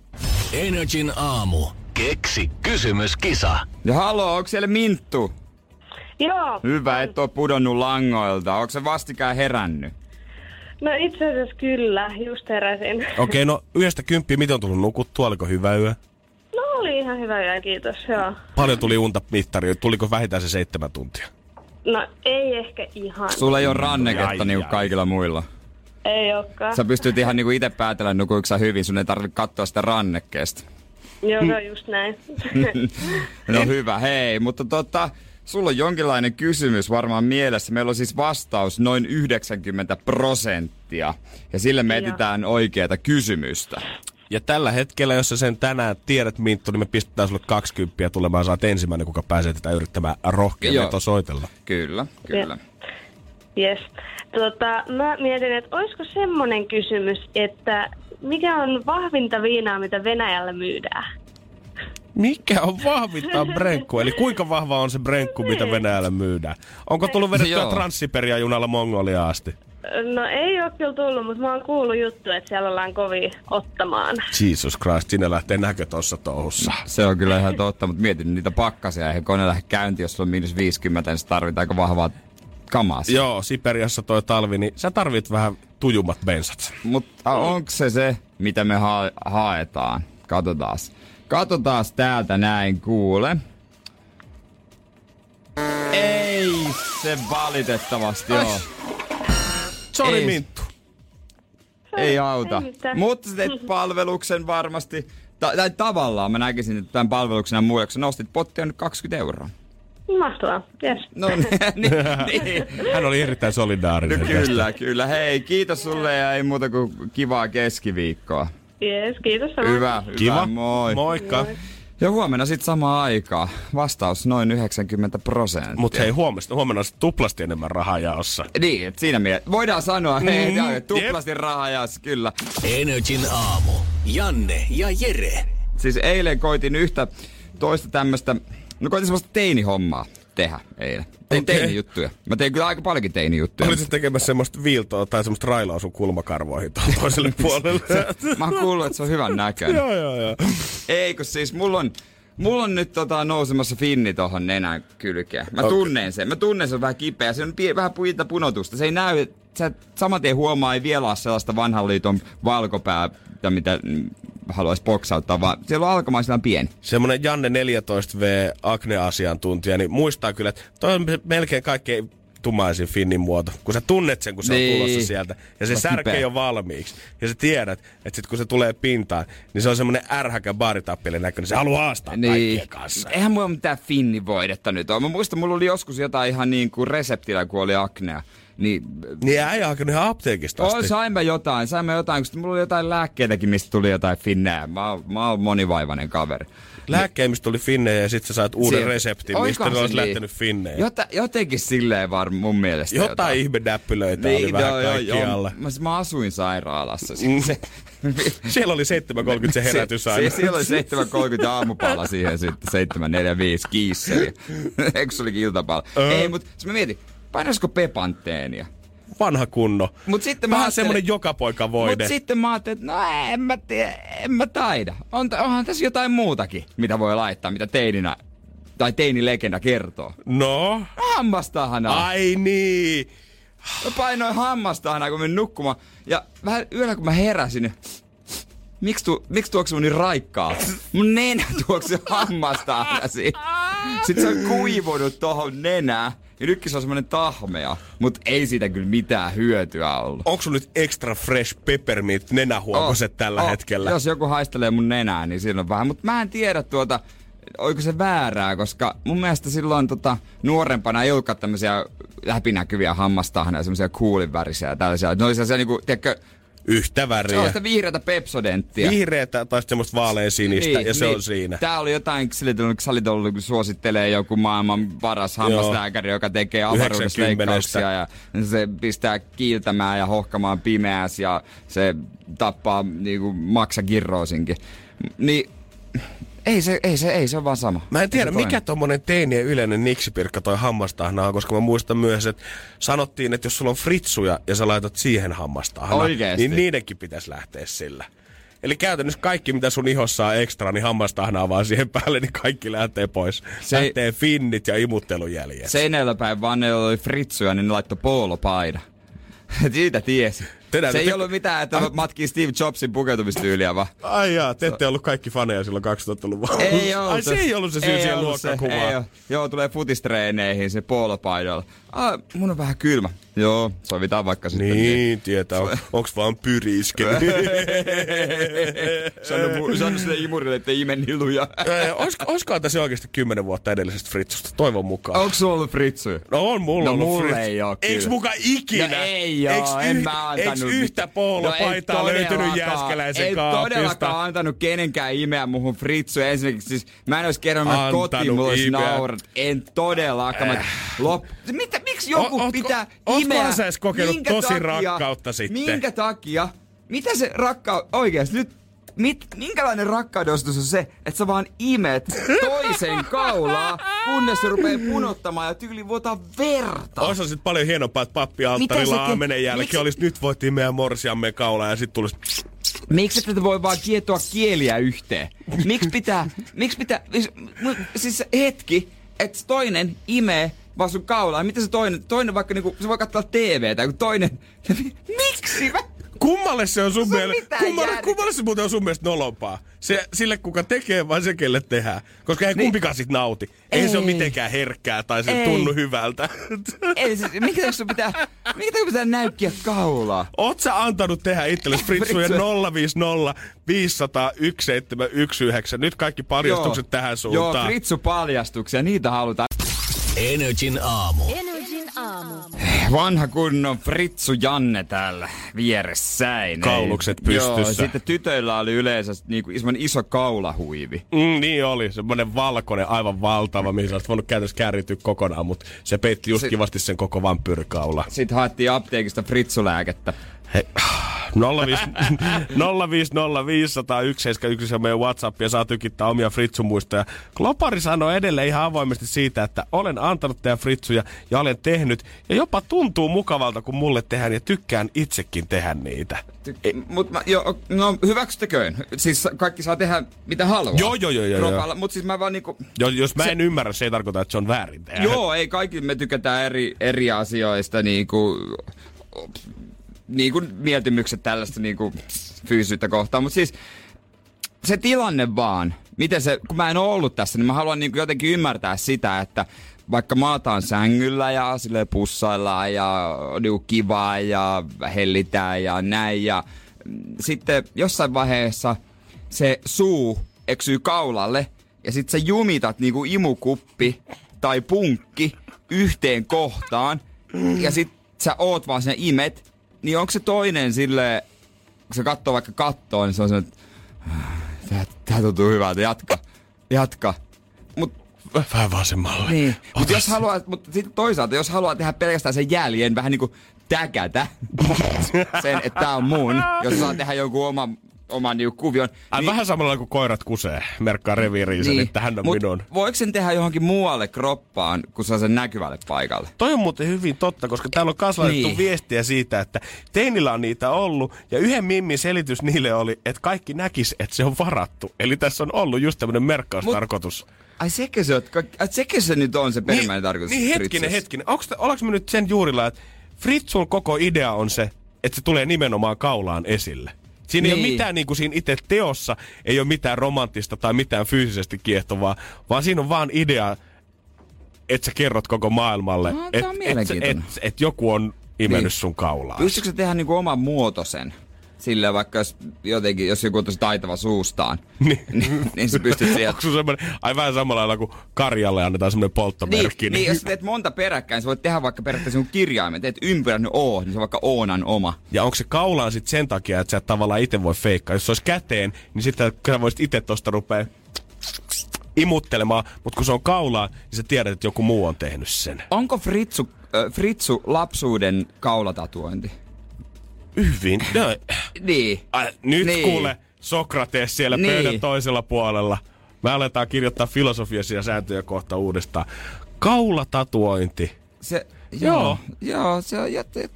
Energin aamu. Keksi kysymyskisa. Ja haloo, onko siellä Minttu? Joo. Hyvä, et oo pudonnut langoilta. Onko se vastikään herännyt? No itse asiassa kyllä, just heräsin. Okei, okay, no yhdestä kymppiä, miten on tullut nukuttua? Oliko hyvä yö? No oli ihan hyvä yö, kiitos, joo. Paljon tuli unta mittari, tuliko vähintään se seitsemän tuntia? No ei ehkä ihan. Sulla ei ole ranneketta Ai, niinku ai. kaikilla muilla. Ei olekaan. Sä pystyt ihan niinku itse päätellä, nukuiko sä hyvin. Sun ei tarvitse katsoa sitä rannekkeesta. Joo, se on just näin. No hyvä, hei. Mutta tota, sulla on jonkinlainen kysymys varmaan mielessä. Meillä on siis vastaus noin 90 prosenttia. Ja sille me etsitään oikeata kysymystä. Ja tällä hetkellä, jos sä sen tänään tiedät, Minttu, niin me pistetään sulle 20 tulemaan. Saat ensimmäinen, kuka pääsee tätä yrittämään veto soitella. Kyllä, kyllä. yes. Tota, mä mietin, että olisiko semmonen kysymys, että mikä on vahvinta viinaa, mitä Venäjällä myydään? Mikä on vahvinta brenkku? Eli kuinka vahva on se brenkku, mitä Venäjällä myydään? Onko tullut vedettyä. Transsiperia junalla Mongoliaan asti? No ei ole kyllä tullut, mutta mä oon kuullut juttu, että siellä ollaan kovin ottamaan. Jesus Christ, sinne lähtee näkö tuossa touhussa. Se on kyllä ihan totta, mutta mietin niitä pakkasia. Eihän kone lähde käyntiin, jos on miinus 50, niin se tarvitaan aika vahvaa kamaa. Joo, Siperiassa toi talvi, niin sä tarvit vähän tujummat bensat. Mutta onko se se, mitä me ha- haetaan? Katsotaas. Katsotaas täältä näin, kuule. Ei se valitettavasti joo. Sorry Ei. Minttu. Ei auta. Mutta sä teet palveluksen varmasti. Ta- tai tavallaan mä näkisin, että tämän palveluksena muille, kun nostit pottia nyt 20 euroa. Mahtavaa, yes. No niin, niin, niin. Hän oli erittäin solidaarinen. No tästä. kyllä, kyllä. Hei, kiitos sulle ja ei muuta kuin kivaa keskiviikkoa. Yes, kiitos samoin. Hyvä, Kiva. hyvä, moi. Moikka. Ja huomenna sitten samaan aikaa. Vastaus noin 90 prosenttia. Mutta hei, huomenna, huomenna on tuplasti enemmän rahaa jaossa. Niin, että siinä mielessä. Voidaan sanoa, Mm, hei, tuplasti rahaa ja kyllä. Energin aamu. Janne ja Jere. Siis eilen koitin yhtä toista tämmöstä, no koitin semmoista teinihommaa tehdä eilen. Tein Okei. teinijuttuja. Mä tein kyllä aika paljonkin teinijuttuja. Olisit tekemässä semmoista viiltoa tai semmoista railaa sun kulmakarvoihin toiselle puolelle. Mä oon kuullut, että se on hyvän näköinen. joo, joo, joo. Ei, kun siis mulla on, mulla on nyt tota, nousemassa finni tohon nenän kylkeen. Mä Okei. tunnen sen. Mä tunnen sen vähän kipeä. Se on pie, vähän puita punotusta. Se ei näy, sä saman tien huomaa, ei vielä ole sellaista vanhan liiton valkopäätä, mitä haluaisi boksauttaa, vaan siellä on alkamaisilla pieni. Semmonen Janne 14V akne-asiantuntija, niin muistaa kyllä, että toi on melkein kaikkein tummaisin finnin muoto. Kun sä tunnet sen, kun se Niin. on tulossa sieltä. Ja se Se on särke kipeä. jo valmiiksi. Ja sä tiedät, että sit kun se tulee pintaan, niin se on semmonen ärhäkä baaritappille näköinen. Se haluaa haastaa niin. kaikkien kanssa. Eihän mulla mitään finnivoidetta nyt ole. Mä muistan, mulla oli joskus jotain ihan niin kuin reseptillä, kun oli aknea. Niin, Niin äijä hakenut ihan apteekista asti. oh, sain mä jotain, sain mä jotain, sitten mulla oli jotain lääkkeitäkin, mistä tuli jotain finnejä. Mä, oon- mä oon monivaivainen kaveri. Lääkkeen, mistä tuli finnejä ja sitten sä saat uuden Siellä- reseptin, mistä ne olisi niin? lähtenyt finnejä. Jota, jotenkin silleen var mun mielestä Jotain ihme näppylöitä oli vähän kaikkialla. Mä, mä asuin sairaalassa. Mm. Se, Siellä oli 7.30 se herätys se, aina. se, siellä oli 7.30 aamupala siihen sitten 7.45 kiisseli. Eikö se olikin iltapala? Ei, mutta mä mietin, painaisiko pepanteenia? Vanha kunno. Mut sitten mä Vähän ajattelin- semmonen joka poika voide. Mut sitten mä ajattelin, että no en mä, tiedä, en mä taida. On, onhan tässä jotain muutakin, mitä voi laittaa, mitä teininä tai teinilegenda kertoo. No? Hammastahana. Ai niin. Mä painoin hammastahana, kun menin nukkumaan. Ja vähän yöllä, kun mä heräsin, niin miksi, tu, miksi tuoksuu niin raikkaa? Mun nenä tuoksuu hammasta Sitten se on kuivunut tohon nenään. Ja nytkin se on semmonen tahmea, mutta ei siitä kyllä mitään hyötyä ollut. Onko sun nyt extra fresh peppermint nenähuokoset oh, tällä oh, hetkellä? Jos joku haistelee mun nenää, niin siinä on vähän. Mutta mä en tiedä tuota, oiko se väärää, koska mun mielestä silloin tota, nuorempana ei ollutkaan tämmöisiä läpinäkyviä hammastahneja, semmoisia kuulin värisiä ja tällaisia. Ne oli sellaisia niinku, tiedätkö, Yhtä väriä. Se on sitä vihreätä pepsodenttia. Vihreätä tai semmoista vaalean sinistä niin, ja se niin. on siinä. Tää oli jotain, ollut, kun suosittelee joku maailman paras hammaslääkäri, joka tekee avaruudesleikkauksia ja se pistää kiiltämään ja hohkamaan pimeäs ja se tappaa niinku maksakirroosinkin. Niin ei se, ei se, ei se on vaan sama. Mä en tiedä, mikä tommonen teinien yleinen niksipirkka toi hammastahnaa, koska mä muistan myös, että sanottiin, että jos sulla on fritsuja ja sä laitat siihen hammastahnaa, niin niidenkin pitäisi lähteä sillä. Eli käytännössä kaikki, mitä sun ihossa on ekstra, niin hammastahnaa vaan siihen päälle, niin kaikki lähtee pois. Se lähtee finnit ja imuttelujäljet. Seinällä päin vaan ne oli fritsuja, niin ne laittoi poolopaida. Siitä tiesi. Te se ei ollut mitään, että ah. matkii Steve Jobsin pukeutumistyyliä vaan. Ai jaa, te ette ollut kaikki faneja silloin 2000-luvulla. Ei ollut. Ai se ei ollut se syy siihen luokkakuvaan. Joo, tulee futistreeneihin se poolopaidalla. Ah, mun on vähän kylmä. Joo, sovitaan vaikka sitten. Niin, niin. tietää. On, onks vaan pyriske? sano, sano sille imurille, että ime niluja. Olisiko tässä oikeasti kymmenen vuotta edellisestä Fritsusta? Toivon mukaan. Onko sulla ollut Fritsuja? No on mulla no, ollut mulla Fritsu. ei oo Eiks muka ikinä? No ei oo, eiks en yh, mä antanut. Eiks yhtä poolopaitaa no, löytynyt Jääskeläisen ei kaapista? Ei todellakaan antanut kenenkään imeä muhun Fritsuja. Ensinnäkin siis mä en ois kerran kotiin, mulla olisi naurat. En todellakaan. Äh. Lop... Mitä, miksi joku o, pitää o, imeä? Ootko sä kokenut minkä tosi takia, rakkautta sitten? Minkä takia? Mitä se rakkaus... Oikeesti nyt Mit, minkälainen rakkaudostus on se, että sä vaan imet toisen kaulaa, kunnes se rupeaa punottamaan ja tyyli vuotaa verta? Osa sit paljon hienompaa, että pappi alttarilla aamenen jälkeen Miksi? olisi nyt voitiin meidän morsiamme kaulaa ja sit tulisi Miksi ette voi vaan kietoa kieliä yhteen? Miksi pitää, miksi pitää, siis, siis hetki, että toinen imee vaan sun kaulaa. Miten se toinen, toinen vaikka niinku, se voi katsoa TVtä, kun toinen, miksi? Mä, Kummalle se on sun mielestä, kummalle, kummalle se muuten on sun mielestä nolompaa? Se, sille kuka tekee vai se kelle tehdään? Koska ei niin. kumpikaan sit nauti. Ei. ei se ole mitenkään herkkää tai se ei. tunnu hyvältä. Ei se, mikä sun pitää, mikä pitää näykkiä kaulaa? Oot sä antanut tehdä itsellesi fritsuja 050 500 1719. Nyt kaikki paljastukset Joo. tähän suuntaan. Joo, fritsu paljastuksia, niitä halutaan. Energin aamu. Energin aamu. Vanha kunnon Fritsu Janne täällä vieressäin. Kaulukset pystyssä. Joo, sitten tytöillä oli yleensä niinku iso kaulahuivi. Mm, niin oli, semmoinen valkoinen, aivan valtava, mihin sä voinut käytössä käärityä kokonaan, mutta se peitti just kivasti sen koko vampyrkaula. Sitten haettiin apteekista Fritsu-lääkettä. Hei, 050501711 on meidän WhatsApp ja saa tykittää omia fritsumuistoja. Klopari sanoo edelleen ihan avoimesti siitä, että olen antanut teidän fritsuja ja olen tehnyt. Ja jopa tuntuu mukavalta, kun mulle tehdään ja tykkään itsekin tehdä niitä. Ty- mut mä, jo, no hyväksyttäköön. Siis kaikki saa tehdä mitä haluaa. Joo, joo, joo. joo, joo. Mut siis mä vaan niinku... Jo, jos mä se, en ymmärrä, se ei tarkoita, että se on väärin tehdä. Joo, ei kaikki me tykätään eri, eri asioista niinku niin kuin mieltymykset tällaista niin kuin fyysisyyttä kohtaan. Mutta siis se tilanne vaan, miten se, kun mä en ole ollut tässä, niin mä haluan niin kuin jotenkin ymmärtää sitä, että vaikka maataan sängyllä ja sille pussaillaan ja on niin kivaa ja hellitään ja näin. Ja sitten jossain vaiheessa se suu eksyy kaulalle ja sitten sä jumitat niinku imukuppi tai punkki yhteen kohtaan ja sit sä oot vaan sen imet niin onko se toinen sille, kun se katsoo vaikka kattoon, niin se on se, että tää, tää tuntuu hyvältä, jatka, jatka. Mut, Vähän vasemmalle. Niin, mutta jos haluaa, mutta sitten toisaalta, jos haluaa tehdä pelkästään sen jäljen, vähän niinku täkätä sen, että tää on mun, jos saa tehdä jonkun oman oman niinku kuvion. Ai niin, vähän samalla kuin koirat kusee, merkkaa reviiriinsä, niin, että hän on mut minun. voiko sen tehdä johonkin muualle kroppaan, kun saa sen näkyvälle paikalle? Toi on muuten hyvin totta, koska täällä on kasvatettu niin. viestiä siitä, että teinillä on niitä ollut, ja yhden mimmin selitys niille oli, että kaikki näkis, että se on varattu. Eli tässä on ollut just tämmöinen merkkaustarkoitus. Mut, Ai sekö se, ai sekö se nyt on se perimmäinen niin, tarkoitus? Niin hetkinen, hetkinen. Ollaanko me nyt sen juurilla, että Fritzul koko idea on se, että se tulee nimenomaan kaulaan esille? Siinä niin. ei ole Niin. mitään niin kuin siinä itse teossa, ei ole mitään romanttista tai mitään fyysisesti kiehtovaa, vaan siinä on vaan idea, että sä kerrot koko maailmalle, No, että et, et, et joku on imennyt Niin. sun kaulaa. Pystytkö sä tehdä niinku oman muotosen? Sillä vaikka jos jotenkin, jos joku on tosi taitava suustaan, Niin. niin, niin sä pystyt sieltä Onko sun semmoinen, ai vähän samalla lailla kuin Karjalle annetaan semmoinen Niin, polttomerkki. niin, jos teet monta peräkkäin, sä voit tehdä vaikka periaatteessa sun kirjaimen, teet ympyrän O, niin se on vaikka Oonan oma. Ja onko se kaulaan sit sen takia, että sä et tavallaan itse voi feikkaa? Jos se olisi käteen, niin sitten sä voisit itse tosta rupea imuttelemaan, mutta kun se on kaulaa, niin sä tiedät, että joku muu on tehnyt sen. Onko Fritsu, äh, Fritsu lapsuuden kaulatatuointi? Hyvin. No, Niin. ai, nyt Niin. kuule, Sokrates siellä Niin. pöydän toisella puolella. Me aletaan kirjoittaa filosofiaisia sääntöjä kohta uudestaan. Kaulatatuointi. Se, Joo. joo, joo, se on, jotte,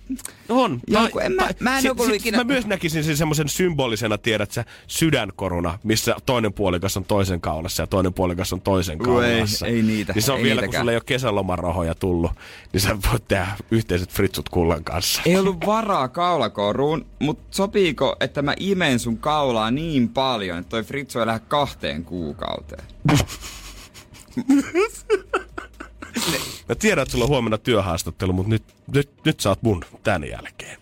On. Joo, kun en mä- mä en sit- sit ikinä- Mä myös näkisin sen semmoisen symbolisena, tiedät sä, sydänkoruna, missä toinen puolikas on toisen kaulassa ja toinen puolikas on toisen Ui, ei- kaulassa. ei niitä, Niin se on ei vielä, kun niitäkään. sulla ei ole kesälomarahoja tullut, niin sä voit tehdä yhteiset fritsut kullan kanssa. ei ollut varaa kaulakoruun, mutta sopiiko, että mä imen sun kaulaa niin paljon, että toi Fritsu ei lähde kahteen kuukauteen? Mä tiedän, että sulla on huomenna työhaastattelu, mutta nyt, nyt, nyt sä oot mun tän jälkeen.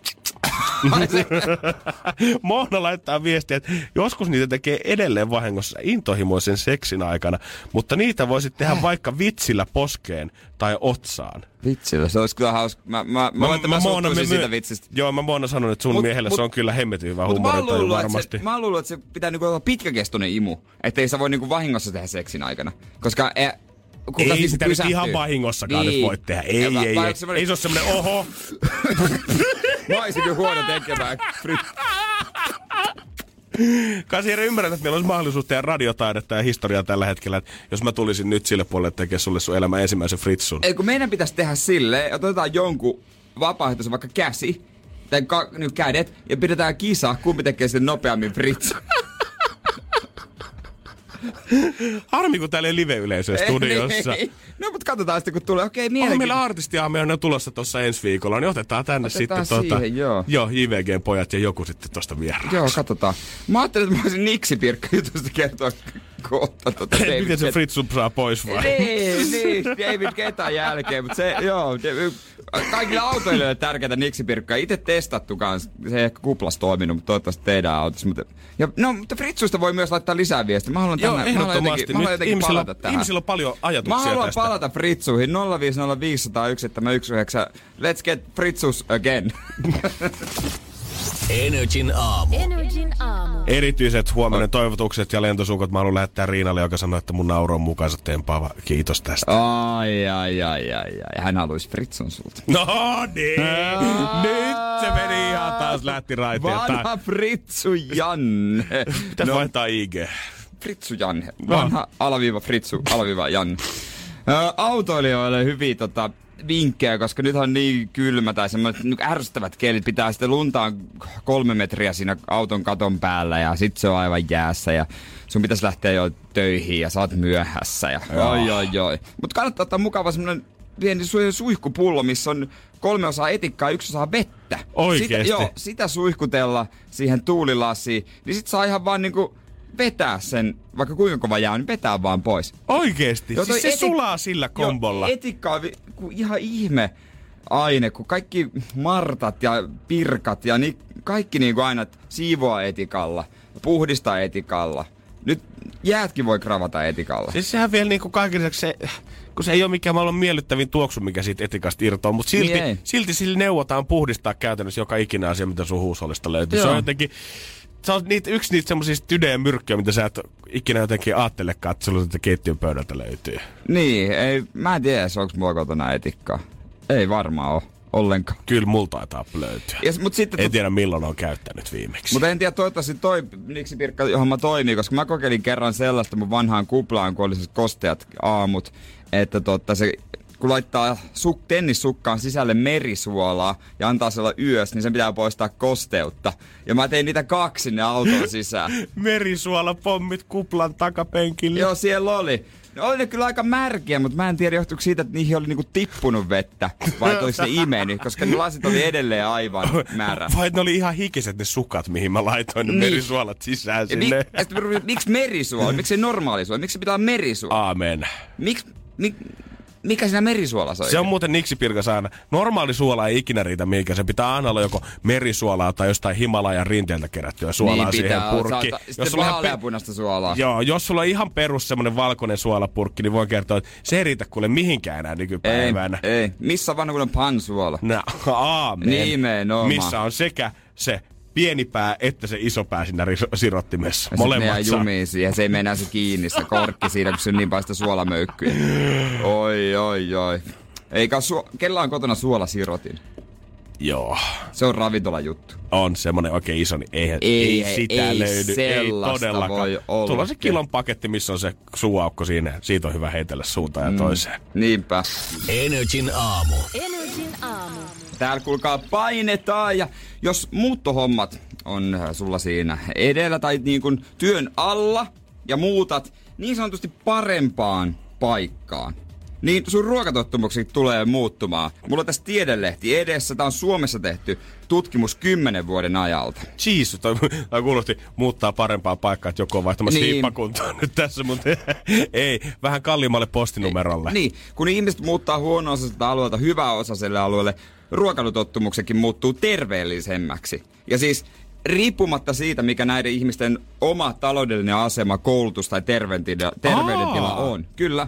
Moona laittaa viestiä, että joskus niitä tekee edelleen vahingossa intohimoisen seksin aikana, mutta niitä voisit tehdä vaikka vitsillä poskeen tai otsaan. Vitsillä, se olisi kyllä hauska. Mä, mä, mä, mä, mä, mä Moona, me siitä myö- vitsistä. Joo, mä Moona sanon, että sun Mut- miehelle mut- se on kyllä hemmetin hyvä huumorintaju varmasti. se, mä luullut, että se pitää niinku olla pitkäkestoinen imu. Että ei sä voi niinku vahingossa tehdä seksin aikana. Koska e, kuka ei niinku sitä nyt pysähtyy? ihan vahingossakaan Niin. nyt voi tehdä. Ei, Ja ei, ei. Ei, onko semmonen- ei se ole semmonen oho. Mä olisin kyllä huono tekemään. Kasi Jere, ymmärrät, että meillä olisi mahdollisuus tehdä radiotaidetta ja historiaa tällä hetkellä. Että jos mä tulisin nyt sille puolelle tekemään sulle sun elämän ensimmäisen fritsun. Ei kun meidän pitäisi tehdä silleen, otetaan jonkun vapaaehtoisen vaikka käsi, tai ka, niin kädet, ja pidetään kisa, kumpi tekee sen nopeammin Fritz. Harmi, kun täällä ei live-yleisöä studiossa. Ei, no mutta katsotaan sitten kun tulee, okei On mielenkiintoista. meillä artistiaamme on tulossa tuossa ensi viikolla, niin otetaan tänne Otetaan sitten siihen, joo. joo, JVGn pojat ja joku sitten tosta vieraan. Joo, katsotaan. Mä ajattelin, että mä voisin Niksi Pirkka jutusta kertoa kohta tota David Miten se Fritsu saa pois vai? Niin, niin, David Ketan jälkeen, mutta se, joo, kaikille autoilijoille tärkeää niksipirkkaa. Itse testattu kans, se ei ehkä kuplas toiminut, mutta toivottavasti teidän autossa. Mutta, ja, no, mutta Fritsuista voi myös laittaa lisää viestiä. Mä haluan, Joo, tänään, mä haluan jotenkin, mä haluan jotenkin ihmisillä, palata tähän. ihmisillä on paljon ajatuksia Mä haluan tästä. palata Fritsuihin 050501719. Let's get Fritsus again. Energin aamu. Energin aamu. Erityiset huomenen toivotukset ja lentosukot mä haluan lähettää Riinalle, joka sanoi, että mun nauro on mukaansa tempaava. Kiitos tästä. ai, ai, ai, ai, ai. Hän haluaisi Fritsun sulta. No niin, nyt se meni ihan taas lähti raiteilta. Vanha Fritsu Janne. Pitäis vaihtaa IG. Fritsu Janne. Vanha alaviiva Fritsu, alaviiva Janne. Autoilijoille hyviä tota, vinkkejä, koska nyt on niin kylmä tai semmoiset niin ärsyttävät kelit. Pitää sitten luntaa kolme metriä siinä auton katon päällä ja sit se on aivan jäässä ja sun pitäisi lähteä jo töihin ja sä oot myöhässä. Ja, oi, oi, oi. Mut kannattaa ottaa mukava semmonen pieni su- suihkupullo, missä on kolme osaa etikkaa ja yksi osaa vettä. Oikeesti? Sitä, joo, sitä suihkutella siihen tuulilasiin, niin sit saa ihan vaan niinku vetää sen, vaikka kuinka kova jää, niin vetää vaan pois. Oikeesti? Joo, siis se eti- sulaa sillä kombolla. Joo, etikka on vi- ku ihan ihme aine, kun kaikki martat ja pirkat ja ni, kaikki niinku aina että siivoaa etikalla, puhdistaa etikalla. Nyt jäätkin voi kravata etikalla. Siis sehän vielä niinku kaiken lisäksi se, kun se ei ole mikään maailman miellyttävin tuoksu, mikä siitä etikasta irtoaa, mutta silti, Niin silti sillä neuvotaan puhdistaa käytännössä joka ikinä asia, mitä sun huushollista löytyy. Se Joo. on jotenkin, se on niitä, yksi niitä semmoisista tydeen myrkkyjä, mitä sä et ikinä jotenkin ajattelekaan, että sulla sitä keittiön pöydältä löytyy. Niin, ei, mä en tiedä, onko mulla kotona etikkaa. Ei varmaan ole ollenkaan. Kyllä multa taitaa löytyä. Ja, s- mut sitten En tiedä milloin on käyttänyt viimeksi. Mutta en tiedä, toivottavasti toi Niksi-pirkka homma toimii, koska mä kokeilin kerran sellaista mun vanhaan kuplaan, kun oli siis kosteat aamut, että totta, se kun laittaa suk- tennissukkaan sisälle merisuolaa ja antaa se olla yössä, niin sen pitää poistaa kosteutta. Ja mä tein niitä kaksi sinne auton sisään. Merisuolapommit kuplan takapenkille. Joo, siellä oli. No oli ne kyllä aika märkiä, mutta mä en tiedä johtuuko siitä, että niihin oli niinku tippunut vettä, vai olisi ne imennyt, koska ne lasit oli edelleen aivan määrä. Vai ne oli ihan hikiset ne sukat, mihin mä laitoin ne Niin. merisuolat sisään Ja mi- sinne. mä rupesin, miksi merisuola? Miksi se normaali suola? Miksi se pitää olla merisuola? Aamen. Miksi, mi, mikä siinä merisuolassa on? Se on muuten Niksi Pirkas aina. Normaali suola ei ikinä riitä mihinkään. Se pitää aina olla joko merisuolaa tai jostain Himalajan rinteeltä kerättyä suolaa niin siihen purkkiin. Saata, sitten sulla on ihan vaaleanpunaista suolaa. Joo, jos sulla on ihan perus semmonen valkoinen suolapurkki, niin voin kertoa, että se ei riitä kuule mihinkään enää ei, nykypäivänä. ei. Missä on vanha pansuola? No, aamen. Nimenomaan. Missä on sekä se pieni pää että se iso pää siinä ris- sirottimessa. Ja Molemmat saa. jumiin siihen, se ei mene enää se kiinni, se korkki siinä, kun se on niin paljon sitä suolamöykkyä. Oi, oi, oi. Eikä su- kella on kotona suolasirotin. Joo. Se on ravintola juttu. On semmonen oikein iso, niin eihän, Ei, ei, sitä ei löydy. Ei todellakaan. voi olla. Tuolla on se kilon paketti, missä on se suuaukko siinä. Siitä on hyvä heitellä suuntaan ja toiseen. Niinpä. Energin aamu. Energin aamu. Täällä kuulkaa painetaan ja jos muuttohommat on äh, sulla siinä edellä tai niin kuin työn alla ja muutat niin sanotusti parempaan paikkaan, niin sun ruokatottumukset tulee muuttumaan. Mulla on tässä tiedelehti edessä. Tää on Suomessa tehty tutkimus 10 vuoden ajalta. Jeesus, toi, toi kuulosti muuttaa parempaa paikkaa, että joku on vaihtamassa Niin. hiippakuntoon nyt tässä, mutta ei, vähän kalliimmalle postinumerolle. Niin, kun ihmiset muuttaa huono-osaiselta alueelta hyväosaiselle alueelle, ruokailutottumuksekkin muuttuu terveellisemmäksi. Ja siis riippumatta siitä, mikä näiden ihmisten oma taloudellinen asema, koulutus tai terveydentila, on. Kyllä.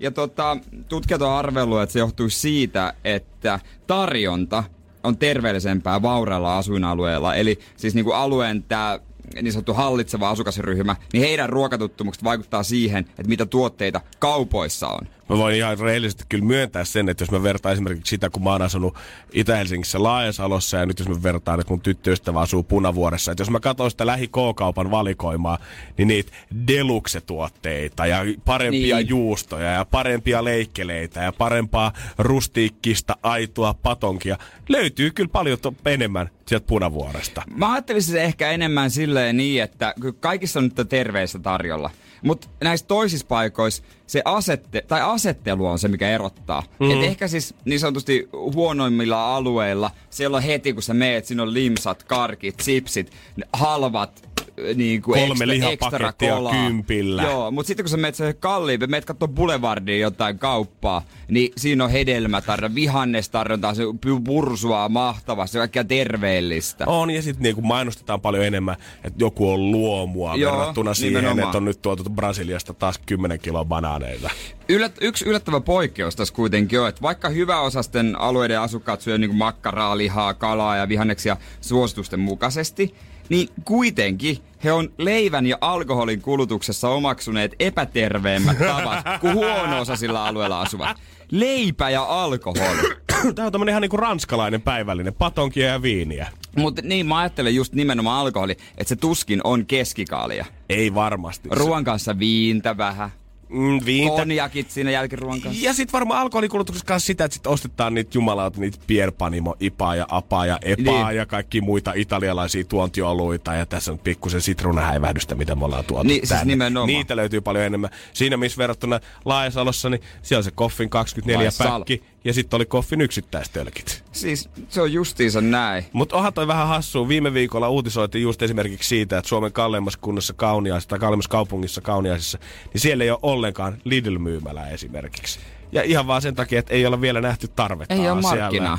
Ja tota, tutkijat on arvellut, että se johtuu siitä, että tarjonta on terveellisempää vaurailla asuinalueilla. Eli siis niin kuin alueen tämä niin sanottu hallitseva asukasryhmä, niin heidän ruokatottumukset vaikuttaa siihen, että mitä tuotteita kaupoissa on. Mä voin ihan rehellisesti kyllä myöntää sen, että jos mä vertaan esimerkiksi sitä, kun mä oon asunut Itä-Helsingissä Laajasalossa ja nyt jos mä vertaan, että mun tyttöystävä asuu Punavuoressa, että jos mä katson sitä lähi K-kaupan valikoimaa, niin niitä deluxe-tuotteita ja parempia Niin. juustoja ja parempia leikkeleitä ja parempaa rustiikkista aitoa patonkia löytyy kyllä paljon to- enemmän sieltä Punavuoresta. Mä ajattelisin se ehkä enemmän silleen niin, että kaikissa on nyt terveistä tarjolla. Mutta näissä toisissa paikoissa se asette, tai asettelu on se, mikä erottaa. Mm-hmm. Et ehkä siis niin sanotusti huonoimmilla alueilla, siellä on heti kun sä meet, siinä on limsat, karkit, chipsit, ne halvat niin kuin Kolme ekstra, lihapakettia ekstra kympillä. Joo, mutta sitten kun sä menet se kalliimpi, meet kattoo Boulevardiin jotain kauppaa, niin siinä on hedelmätarjonta, vihannestarjontaa, se pursua mahtavasti, kaikkea terveellistä. On, ja sitten niinku mainostetaan paljon enemmän, että joku on luomua Joo, verrattuna siihen, nimenomaan. että on nyt tuotu Brasiliasta taas 10 kiloa banaaneita. Yllät, yksi yllättävä poikkeus tässä kuitenkin on, että vaikka hyväosasten alueiden asukkaat syö niin makkaraa, lihaa, kalaa ja vihanneksia suositusten mukaisesti, niin kuitenkin he on leivän ja alkoholin kulutuksessa omaksuneet epäterveemmät tavat kuin huono-osaisilla alueilla asuvat. Leipä ja alkoholi. Tämä on tämmönen ihan niinku ranskalainen päivällinen, patonkia ja viiniä. Mutta niin mä ajattelen just nimenomaan alkoholi, että se tuskin on keskikaalia. Ei varmasti. Ruoan kanssa viintä vähän, mm, viintä. konjakit siinä jälkiruoan kanssa. Ja sitten varmaan alkoholikulutuksessa kanssa sitä, että sit ostetaan niitä jumalauta, niitä Pierpanimo, Ipaa ja Apaa ja Epaa Niin. ja kaikki muita italialaisia tuontioluita. Ja tässä on pikkusen sitruunahäivähdystä, mitä me ollaan tuotu Niin, siis tänne. nimenomaan. Niitä löytyy paljon enemmän. Siinä missä verrattuna Laajasalossa, niin siellä on se Koffin 24 Vai sal- päkki ja sitten oli Koffin yksittäistölkit. Siis se on justiinsa näin. Mutta onhan toi vähän hassua. Viime viikolla uutisoitiin just esimerkiksi siitä, että Suomen kalleimmassa kunnassa Kauniaisissa tai kalleimmassa kaupungissa Kauniaisissa, niin siellä ei ole ollenkaan Lidl-myymälää esimerkiksi. Ja ihan vaan sen takia, että ei ole vielä nähty tarvetta Ei ole siellä. markkinaa.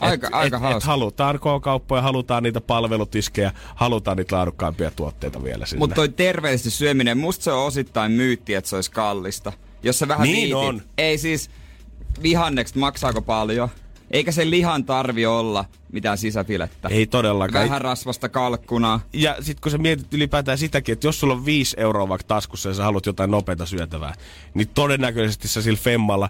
Aika- aika et, hauska. et halutaan K-kauppoja, halutaan niitä palvelutiskejä, halutaan niitä laadukkaampia tuotteita vielä sinne. Mutta toi terveellisesti syöminen, musta se on osittain myytti, että se olisi kallista. Jos sä vähän Niin viitit. on. Ei siis, vihannekset maksaako paljon? Eikä se lihan tarvi olla mitään sisäfilettä. ei todellakaan. Vähän rasvasta kalkkunaa. Ja sit kun sä mietit ylipäätään sitäkin, että jos sulla on 5 euroa vaikka taskussa ja sä haluat jotain nopeata syötävää, niin todennäköisesti sä sillä femmalla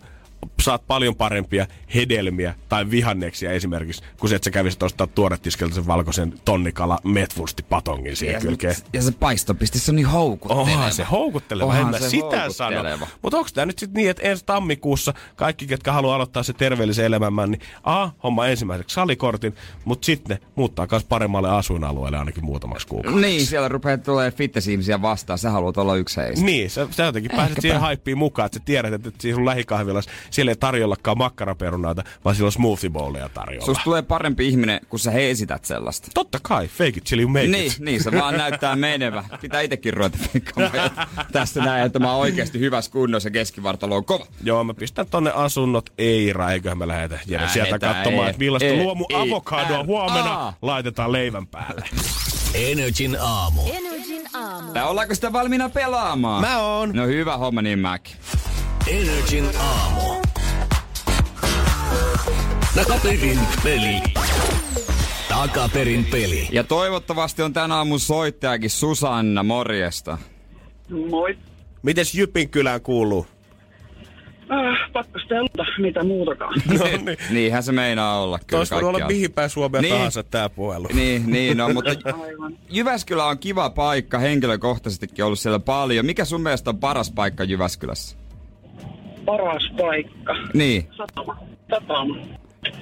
saat paljon parempia hedelmiä tai vihanneksia esimerkiksi, kun se, että sä kävisit ostaa tuoretiskeltä sen valkoisen tonnikala metwurstipatongin siihen Ja, kylkeen. ja se paistopiste, se on niin houkutteleva. Onhan se houkutteleva, Onhan en mä se sitä sano. Mutta onko tämä nyt sitten niin, että ensi tammikuussa kaikki, ketkä haluaa aloittaa se terveellisen elämän, niin A, homma ensimmäiseksi salikortin, mutta sitten ne muuttaa myös paremmalle asuinalueelle ainakin muutamaksi kuukaudeksi. Niin, siellä rupeaa tulee fitness-ihmisiä vastaan. Sä haluat olla yksi heistä. Niin, sä, sä jotenkin pääset siihen haippiin mukaan, että sä tiedät, että siinä sun lähikahvilassa siellä ei tarjollakaan makkaraperunaita, vaan siellä on smoothie bowleja tarjolla. Susta tulee parempi ihminen, kun sä he esität sellaista. Totta kai, fake it till you make Niin, it. niin, se vaan näyttää menevä. Pitää itekin ruveta tästä näin, että mä oon oikeasti hyvässä kunnossa ja keskivartalo on kova. Joo, mä pistän tonne asunnot Eira, eiköhän me lähetä Jere sieltä katsomaan, että millaista luomu avokadoa huomenna aa. laitetaan leivän päälle. Energin aamu. Energin aamu. Tää ollaanko sitä valmiina pelaamaan? Mä oon. No hyvä homma niin mäkin. Energin aamu. Takaperin peli. Takaperin peli. Ja toivottavasti on tänä aamun soittajakin Susanna, morjesta. Moi. Mites Jypin kylään kuuluu? Äh, pakko stelta, mitä muutakaan. No niin. Niinhän se meinaa olla kyllä Tois voinut olla mihin päin Suomea Niin. tahansa tää puhelu. Niin, niin no, mutta Aivan. Jyväskylä on kiva paikka, henkilökohtaisestikin ollut siellä paljon. Mikä sun mielestä on paras paikka Jyväskylässä? Paras paikka. Niin, Satama. Satama.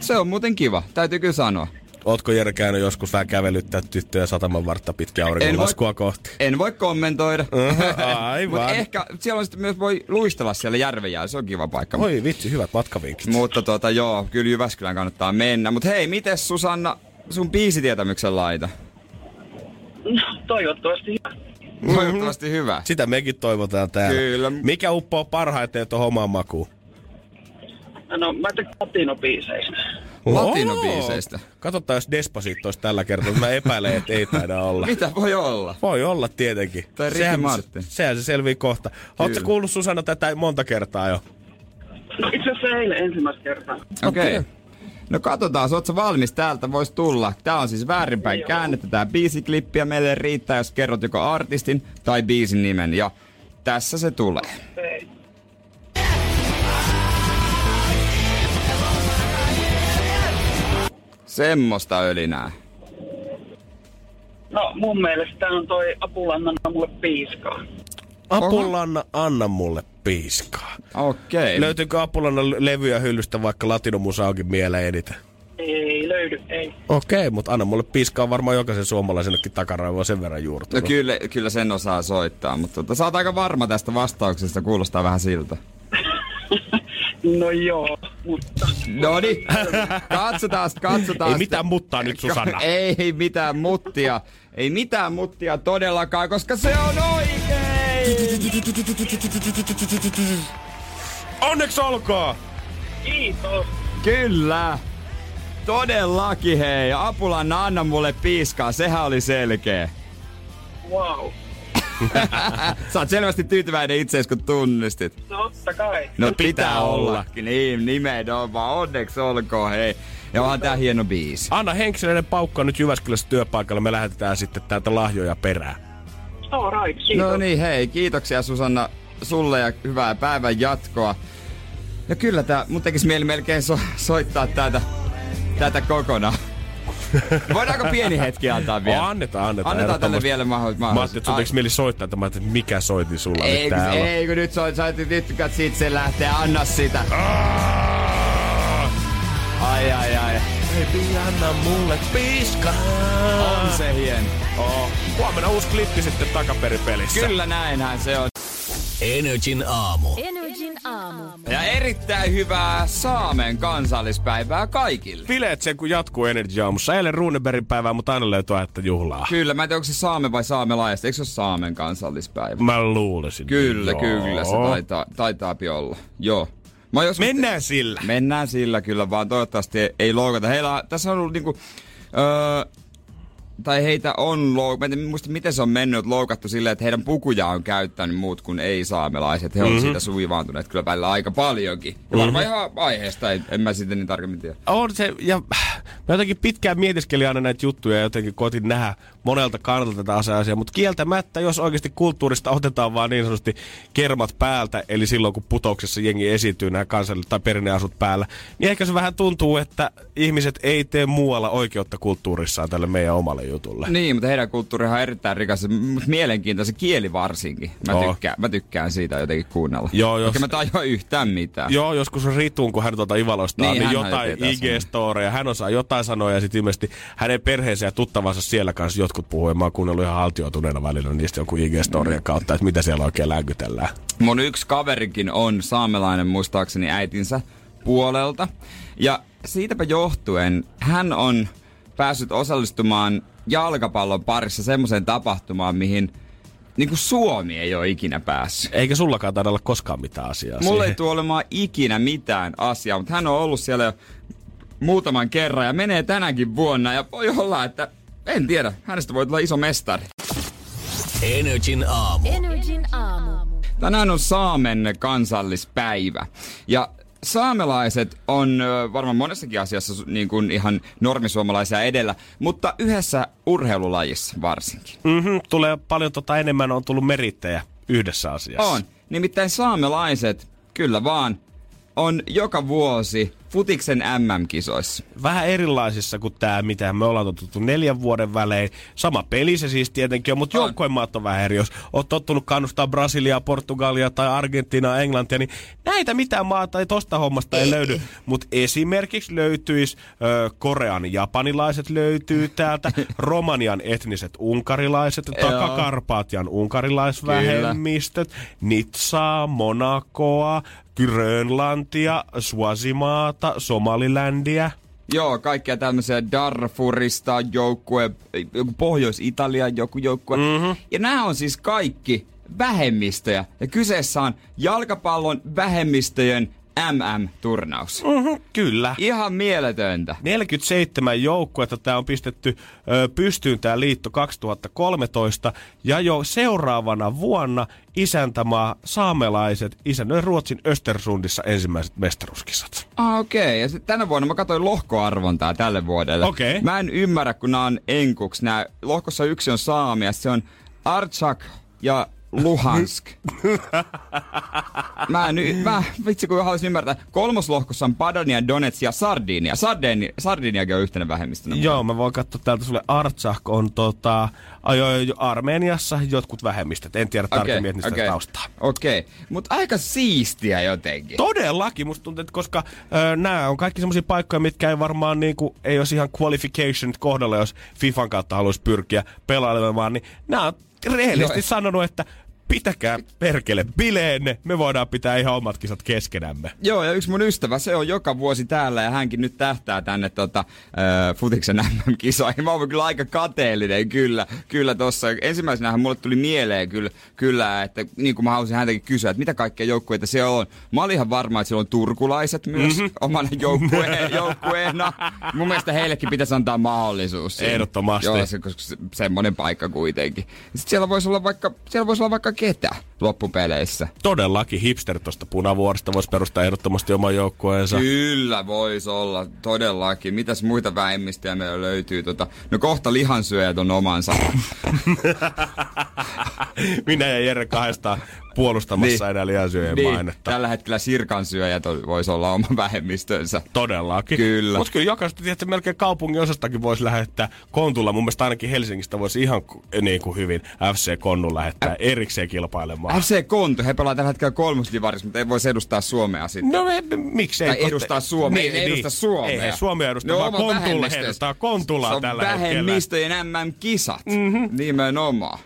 se on muuten kiva, täytyy kyllä sanoa. Ootko Jere käynyt joskus vähän kävelyttää tyttöjä sataman vartta pitkin auringonlaskua kohti? en voi kommentoida. Aivan. Mutta ehkä siellä on sitten myös voi luistella siellä järven jäällä, se on kiva paikka. Oi vitsi, hyvät matkavinkit. Mutta tota joo, kyllä Jyväskylään kannattaa mennä. Mutta hei, miten Susanna sun biisitietämyksen laita? No, toivottavasti hyvä. Toivottavasti hyvä. Sitä mekin toivotaan täällä. Kyllä. Mikä uppoo parhaiten tuohon omaan makuun? No, mä tykkään latinobiiseistä. Latinobiiseistä. Katsotaan, jos Despacito olisi tällä kertaa. Mä epäilen, että ei taida olla. Mitä voi olla? Voi olla tietenkin. Tai Ricky sehän, Martin. sehän se selvii kohta. Oletko kuullut Susanna tätä monta kertaa jo? No, itse asiassa eilen ensimmäistä kertaa. Okei. Okay. No katsotaan, oot sä valmis? Täältä voisi tulla. Tää on siis väärinpäin Joo. käännettä tää biisiklippi ja meille riittää, jos kerrot joko artistin tai biisin nimen. Ja tässä se tulee. Semmosta ölinää. No, mun mielestä tää on toi Apulannan mulle piiskaa. Apulanna, anna mulle piiskaa. Okei. Löytyykö Apulannan levyjä hyllystä vaikka latinomusa onkin mieleen eniten? Ei löydy, ei. Okei, mutta anna mulle piiskaa on varmaan jokaisen suomalaisenkin takaraivoa sen verran No juurtunut. kyllä, kyllä sen osaa soittaa, mutta tota, sä oot aika varma tästä vastauksesta, kuulostaa vähän siltä. No joo, mutta... No niin, katsotaan, katsotaan. Ei mitään muttaa nyt, Susanna. Ei mitään muttia. Ei mitään muttia todellakaan, koska se on oikein! Onneksi olkoon! Kiitos. Kyllä! Todellakin hei. Apulanna, anna mulle piiskaa. Sehän oli selkeä. Wow. Sä oot selvästi tyytyväinen itseesi, kun tunnistit. Totta kai. No pitää pitää olla. ollakin. Niin, nimenomaan. Onneksi olkoon hei. Ja onhan tää hieno biisi. Anna Henkselinen paukkaa nyt Jyväskylässä työpaikalla. Me lähetetään sitten täältä lahjoja perään. All right, kiitos. No niin, hei, kiitoksia Susanna sulle ja hyvää päivän jatkoa. Ja kyllä tää, mun tekis mieli melkein so- soittaa tätä, tätä kokonaan. Voidaanko pieni hetki antaa vielä? Oh, annetaan, annetaan. Annetaan tälle vielä mahdollisuus. Mä ajattelin, että sun tekis mieli soittaa, että mä ajattelin, mikä soitin sulla ei, nyt kun, täällä. ei, kun nyt soit, sä nyt kat sit se lähtee, anna sitä. Ai, ai, ai. Baby, anna mulle piiskaa. On se hieno. Oh. Huomenna uusi klippi sitten takaperipelissä. Kyllä näinhän se on. Energin aamu. Energin aamu. Ja erittäin hyvää Saamen kansallispäivää kaikille. Bileet sen kun jatkuu Energy aamussa. Eilen Runebergin päivää, mutta aina löytyy aihetta juhlaa. Kyllä, mä en tiedä, onko se saame vai saamelaista. Eikö se ole Saamen kansallispäivä? Mä luulisin. Kyllä, Joo. kyllä, se taitaa, taitaa olla. Joo. Mä joskus- Mennään sillä. Mennään sillä kyllä, vaan toivottavasti ei loukata. Heillä on, tässä on ollut niinku, öö, tai heitä on loukattu, en muista miten se on mennyt, loukattu silleen, että heidän pukuja on käyttänyt muut kuin ei-saamelaiset. He on Mhm. siitä suivaantuneet kyllä välillä aika paljonkin. Ja varmaan ihan aiheesta, en, en mä sitten niin tarkemmin tiedä. On se, ja mä jotenkin pitkään mietiskelin aina näitä juttuja ja jotenkin koitin nähdä monelta kannalta tätä asiaa, mutta kieltämättä, jos oikeasti kulttuurista otetaan vaan niin sanotusti kermat päältä, eli silloin kun putouksessa jengi esiintyy nämä kansalliset tai perinneasut päällä, niin ehkä se vähän tuntuu, että ihmiset ei tee muualla oikeutta kulttuurissaan tälle meidän omalle jutulle. Niin, mutta heidän kulttuurihan on erittäin rikas, mutta mielenkiintoinen kieli varsinkin. Mä, Oo. tykkään, mä tykkään siitä jotenkin kuunnella. Joo, jos- mä tajua yhtään mitään. Joo, joskus on Rituun, kun hän tuota Ivalosta on, Niin, niin, jotain IG-storeja. Hän osaa jotain sanoa ja sitten ilmeisesti hänen perheensä ja tuttavansa siellä kanssa jotkut puhuu. Ja mä oon kuunnellut ihan haltioituneena välillä niistä jonkun IG-storien kautta, että mitä siellä oikein länkytellään. Mun yksi kaverikin on saamelainen muistaakseni äitinsä puolelta. Ja siitäpä johtuen hän on päässyt osallistumaan jalkapallon parissa semmoiseen tapahtumaan, mihin niin kuin Suomi ei ole ikinä päässyt. Eikä sullakaan taida olla koskaan mitään asiaa Mulla ei siihen. tule olemaan ikinä mitään asiaa, mutta hän on ollut siellä jo muutaman kerran ja menee tänäkin vuonna. Ja voi olla, että en tiedä, hänestä voi tulla iso mestari. Energin aamu. Energin aamu. Tänään on Saamen kansallispäivä. Ja saamelaiset on varmaan monessakin asiassa niin kuin ihan normisuomalaisia edellä, mutta yhdessä urheilulajissa varsinkin. Mm-hmm, tulee paljon tota enemmän, on tullut merittejä yhdessä asiassa. On. Nimittäin saamelaiset, kyllä vaan, on joka vuosi futiksen MM-kisoissa. Vähän erilaisissa kuin tämä, mitä me ollaan totuttu neljän vuoden välein. Sama peli se siis tietenkin on, mutta On. joukkuemaat on vähän eri. Jos oot tottunut kannustaa Brasiliaa, Portugalia tai Argentiinaa, Englantia, niin näitä mitään maata ei tosta hommasta ei löydy. Mutta esimerkiksi löytyisi ö, Korean japanilaiset löytyy täältä, Romanian etniset unkarilaiset. Takakarpaatian unkarilaisvähemmistöt, Nitsaa, Monakoa, Grönlantia, Suasimaata, Somaliländiä. Joo, kaikkia tämmöisiä Darfurista joukkue, joku Pohjois-Italian joku joukkue. Mm-hmm. Ja nämä on siis kaikki vähemmistöjä. Ja kyseessä on jalkapallon vähemmistöjen MM-turnaus. Mm-hmm, kyllä. Ihan mieletöntä. 47 joukkuetta tämä on pistetty ö, pystyyn tämä liitto 2013 ja jo seuraavana vuonna isäntämaa saamelaiset isännöi Ruotsin Östersundissa ensimmäiset mestaruuskisat. Ah, okei. Okay. Ja sit tänä vuonna mä katsoin lohkoarvontaa tälle vuodelle. Okei. Mä en ymmärrä, kun nämä on enkuks. Nää, lohkossa yksi on saamia, se on Archak ja Luhansk. mä en, mä, vitsi kun haluaisin ymmärtää. Kolmoslohkossa on Padonia, Donetsk ja Sardinia. Sardini, Sardiniakin on yhtenä vähemmistönä. Joo, mä voin katsoa täältä sulle. Artsakh on tota, ajoi Armeniassa jotkut vähemmistöt. En tiedä tarkemmin okay, okay. taustaa. Okei, okay. mutta aika siistiä jotenkin. Todellakin, musta tuntuu, että koska ö, nämä on kaikki semmoisia paikkoja, mitkä ei varmaan niinku, ei olisi ihan qualification kohdalla, jos FIFAn kautta haluaisi pyrkiä pelailemaan, niin nämä on rehellisesti Joo. sanonut, että pitäkää perkele bileenne, me voidaan pitää ihan omat kisat keskenämme. Joo, ja yksi mun ystävä, se on joka vuosi täällä ja hänkin nyt tähtää tänne tota, äh, futiksen MM-kisoihin. Mä oon kyllä aika kateellinen, kyllä. Kyllä tossa. Ensimmäisenähän mulle tuli mieleen kyllä, kyllä että niin kuin mä halusin häntäkin kysyä, että mitä kaikkea joukkueita siellä on. Mä olin ihan varma, että siellä on turkulaiset myös mm-hmm. omana joukkue, joukkueena. Mun mielestä heillekin pitäisi antaa mahdollisuus. Ehdottomasti. Joo, se, koska se, semmonen paikka kuitenkin. Sitten siellä voisi olla vaikka, siellä voisi olla vaikka ketä loppupeleissä. Todellakin hipster tuosta punavuoresta voisi perustaa ehdottomasti oman joukkueensa. Kyllä voisi olla, todellakin. Mitäs muita vähemmistöjä meillä löytyy? Tota, no kohta lihansyöjät on omansa. Minä ja Jere kahdestaan puolustamassa niin. lihansyöjän niin, mainetta. tällä hetkellä sirkansyöjät on- voisi olla oma vähemmistönsä. Todellakin. Kyllä. Mutta kyllä jokaisesta tietysti melkein kaupungin osastakin voisi lähettää kontulla. Mun mielestä ainakin Helsingistä voisi ihan niin kuin hyvin FC Konnun lähettää erikseen kilpailemaan. FC Konto, he pelaa tällä hetkellä kolmosdivarissa, mutta ei voisi edustaa Suomea sitten. No me, me, miksei? Tai edustaa Suomea, ei ne edusta Suomea. Ei Suomea edusta, Ne on vaan Kontulla edustaa Kontulaa Se on tällä hetkellä. vähemmistöjen MM-kisat. Mm-hmm. Nimenomaan.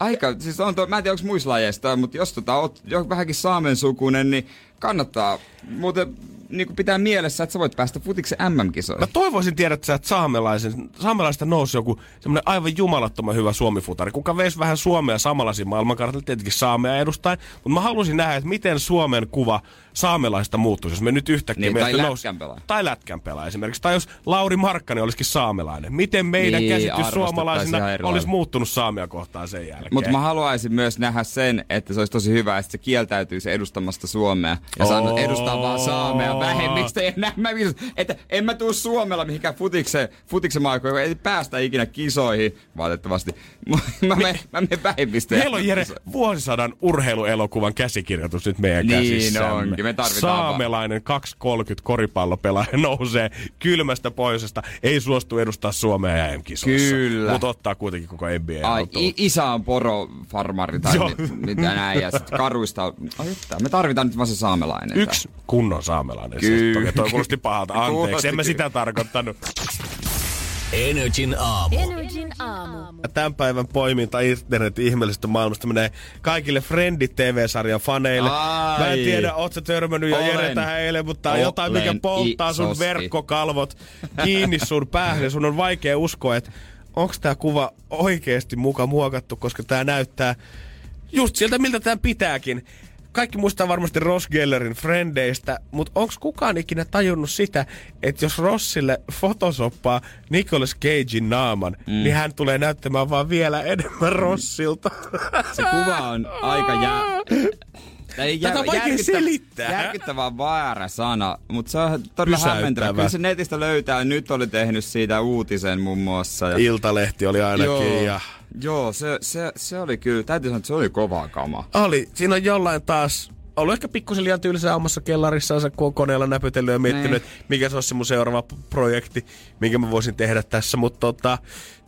Aika, siis on tuo, mä en tiedä onko muissa lajeista, mutta jos tota, oot jo vähänkin saamen sukunen, niin kannattaa. Muuten niin kuin pitää mielessä, että sä voit päästä futiksen MM-kisoihin. Mä toivoisin tiedä, että sä et saamelaisen, saamelaista nousi joku semmoinen aivan jumalattoman hyvä suomifutari, kuka veisi vähän Suomea samanlaisiin maailmankartalle, tietenkin saamea edustaen, mutta mä halusin nähdä, että miten Suomen kuva saamelaista muuttuisi, jos me nyt yhtäkkiä Niin, tai nousi- lätkän pelaaja. Tai lätkän pelaaja esimerkiksi. Tai jos Lauri Markkanen olisikin saamelainen. Miten meidän Niin, käsitys suomalaisina olisi muuttunut saamia kohtaan sen jälkeen? Mutta mä haluaisin myös nähdä sen, että se olisi tosi hyvä, että se kieltäytyisi edustamasta Suomea ja edustaa vaan saamea. Mä vähemmistö ja mä viis- että en mä tuu Suomella mihinkään futiksen maailmaan, joka ei päästä ikinä kisoihin, valitettavasti. mä, mä, mä, mä menen vähemmistöön. Meillä on Jere vuosisadan urheiluelokuvan käsikirjoitus nyt meidän Niin käsissämme. onkin, me tarvitaan Saamelainen 230 koripallopelaaja nousee kylmästä pohjoisesta, ei suostu edustaa Suomea ja M-kisoissa. Kyllä. Mutta ottaa kuitenkin koko NBA Ai, i- isä on porofarmari tai mit, mitä näin, ja sit karuista. Ai, että, me tarvitaan nyt vaan se saamelainen. Yksi kunnon saamelainen. Kyllä. Kyllä. Toi kuulosti pahalta. Anteeksi, Kuulosti en mä sitä tarkoittanut. Energin aamu. Energin aamu. Tämän päivän poiminta internetin ihmeellisestä maailmasta menee kaikille Friendit TV-sarjan faneille. Ai. Mä en tiedä, oot sä törmännyt jo Olen. Jere tähän eilen, mutta on jotain, mikä polttaa sun isosti. verkkokalvot kiinni sun päähän. ja Sun on vaikea uskoa, että onks tää kuva oikeesti muka muokattu, koska tää näyttää just sieltä, miltä tää pitääkin. Kaikki muistaa varmasti Ross Gellerin Frendeistä, mutta onks kukaan ikinä tajunnut sitä, että jos Rossille fotosoppaa Nicolas Cagein naaman, mm. niin hän tulee näyttämään vaan vielä enemmän Rossilta. Se kuva on aika jää... Ei, Tätä on vaikea selittää. Järkyttävän väärä sana, mutta se on todella hämmentävä. Kyllä se netistä löytää. Nyt oli tehnyt siitä uutisen muun muassa. Ja... Iltalehti oli ainakin Joo, ja joo se, se, se, oli kyllä, täytyy sanoa, että se oli kovaa kama. oli. Siinä on jollain taas ollut ehkä pikkusen liian tylsää omassa kellarissaan, kun on koneella näpytellyt ja miettinyt, Niin. että mikä se olisi mun seuraava projekti, minkä mä voisin tehdä tässä. Mutta tota,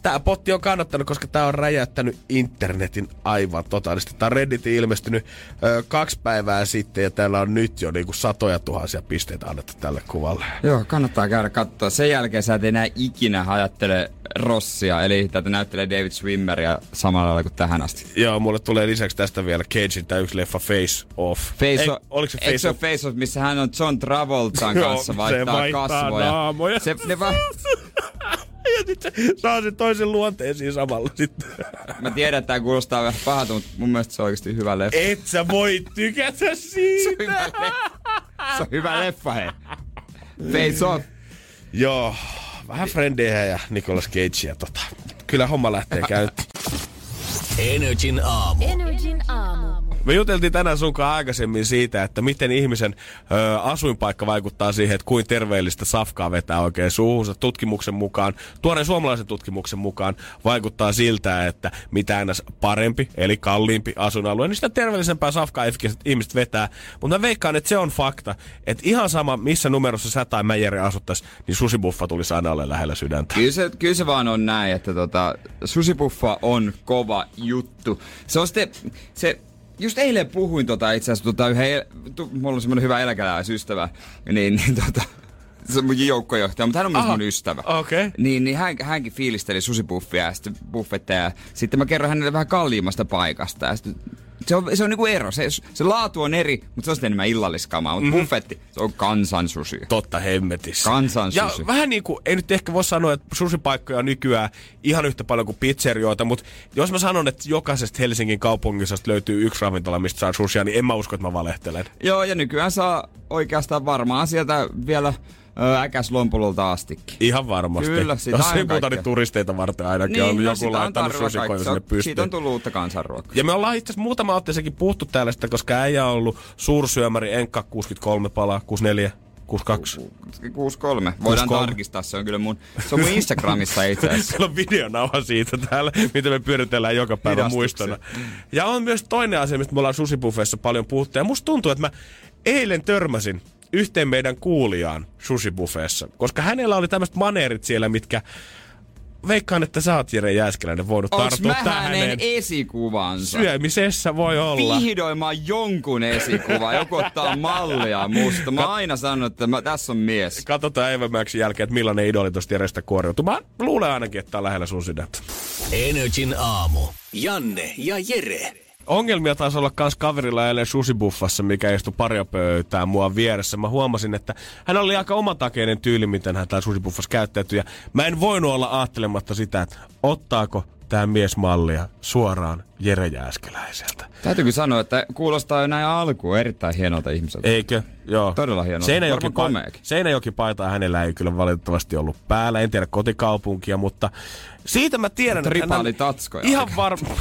tämä potti on kannattanut, koska tämä on räjäyttänyt internetin aivan totaalisesti. Tämä on Redditin ilmestynyt ö, kaksi päivää sitten ja täällä on nyt jo niinku satoja tuhansia pisteitä annettu tälle kuvalle. Joo, kannattaa käydä katsoa. Sen jälkeen sä et enää ikinä ajattele Rossia, eli tätä näyttelee David Swimmeria samalla lailla kuin tähän asti. Joo, mulle tulee lisäksi tästä vielä Cagein tämä yksi leffa Face Off. Face Ei, o- oliko se Face Off? Face Off, missä hän on John Travoltan kanssa, se vaihtaa, vaihtaa kasvoja. naamoja. Se, ne va- ja sit se saa sen toisen luonteisiin samalla sitten. Mä tiedän, että tää kuulostaa vähän pahalta, mutta mun mielestä se on oikeasti hyvä leffa. Et sä voi tykätä siitä. hyvä leffa. Se on hyvä leffa, hei. Face Off. Joo, vähän Frendejä ja Nicolas Cagea tota. Kyllä homma lähtee käyntiin. Energin aamu. Energin aamu. Me juteltiin tänään sunkaan aikaisemmin siitä, että miten ihmisen ö, asuinpaikka vaikuttaa siihen, että kuin terveellistä safkaa vetää oikein suuhunsa. Tutkimuksen mukaan, tuoreen suomalaisen tutkimuksen mukaan vaikuttaa siltä, että mitä ns. parempi, eli kalliimpi asuinalue, niin sitä terveellisempää safkaa ihmiset- vetää. Mutta mä veikkaan, että se on fakta, että ihan sama, missä numerossa sä tai mä Jere asuttais, niin susibuffa tulisi aina ole lähellä sydäntä. Kyllä se, kyllä se vaan on näin, että tota, susipuffa on kova juttu. Se on sitten, se, just eilen puhuin tota itse asiassa, tota, yhden, tu, mulla on semmoinen hyvä eläkeläisystävä, niin, niin tota, se on mun joukkojohtaja, mutta hän on myös Aha, mun ystävä. okei. Niin, niin hän, hänkin fiilisteli susipuffia ja sitten buffetteja. Ja sitten mä kerron hänelle vähän kalliimmasta paikasta. Ja sitten se on, se on niinku ero. Se, se laatu on eri, mutta se on sitten enemmän illalliskamaa. Mutta mm-hmm. buffetti, se on kansansusi. Totta hemmetissä. Kansansusi. Ja vähän niin kuin, ei nyt ehkä voi sanoa, että susipaikkoja on nykyään ihan yhtä paljon kuin pizzerioita, mutta jos mä sanon, että jokaisesta Helsingin kaupungissa löytyy yksi ravintola, mistä saa susia, niin en mä usko, että mä valehtelen. Joo, ja nykyään saa oikeastaan varmaan sieltä vielä äkäs lompulolta astikin. Ihan varmasti. Kyllä, sitä Jos ei muuta, kaikkea. niin turisteita varten ainakin on no joku laittanut susikoja sinne pystyyn. Siitä on tullut uutta kansanruokaa. Ja me ollaan itse asiassa muutama otteeseenkin puhuttu täällä sitä, koska äijä on ollut suursyömäri Enkka 63 palaa, 64, 62. 6-3. Voidaan 6-3. tarkistaa, se on kyllä mun, se on mun Instagramissa itse asiassa. Siellä on videonauha siitä täällä, mitä me pyöritellään joka päivä muistona. Ja on myös toinen asia, mistä me ollaan susibuffeissa paljon puhuttu. Ja musta tuntuu, että mä eilen törmäsin yhteen meidän kuulijaan susibuffeessa. Koska hänellä oli tämmöiset maneerit siellä, mitkä veikkaan, että sä oot Jere Jääskeläinen voinut Onks tarttua mä tähän. hänen esikuvansa? Syömisessä voi olla. Vihdoin mä oon jonkun esikuva. Joku ottaa mallia musta. Mä oon aina sanonut, että mä, tässä on mies. Katsotaan Evämäksin jälkeen, että millainen idoli tosta Jerestä kuoriutuu. Mä luulen ainakin, että tää on lähellä sun sydäntä. Energin aamu. Janne ja Jere. Ongelmia taisi olla kans kaverilla eilen susibuffassa, mikä istui paria pöytää mua vieressä. Mä huomasin, että hän oli aika omatakeinen tyyli, miten hän täällä susibuffassa käyttäytyi. Ja mä en voinut olla ajattelematta sitä, että ottaako tää miesmallia suoraan Jere Jääskeläiseltä. Täytyy sanoa, että kuulostaa jo näin alkuun erittäin hienolta ihmiseltä. Eikö? Joo. Todella hienolta. Seinäjoki, komeakin. Seinäjoki paitaa hänellä ei kyllä valitettavasti ollut päällä. En tiedä kotikaupunkia, mutta siitä mä tiedän, että hän on Tripaalitatskoja. Ihan varma.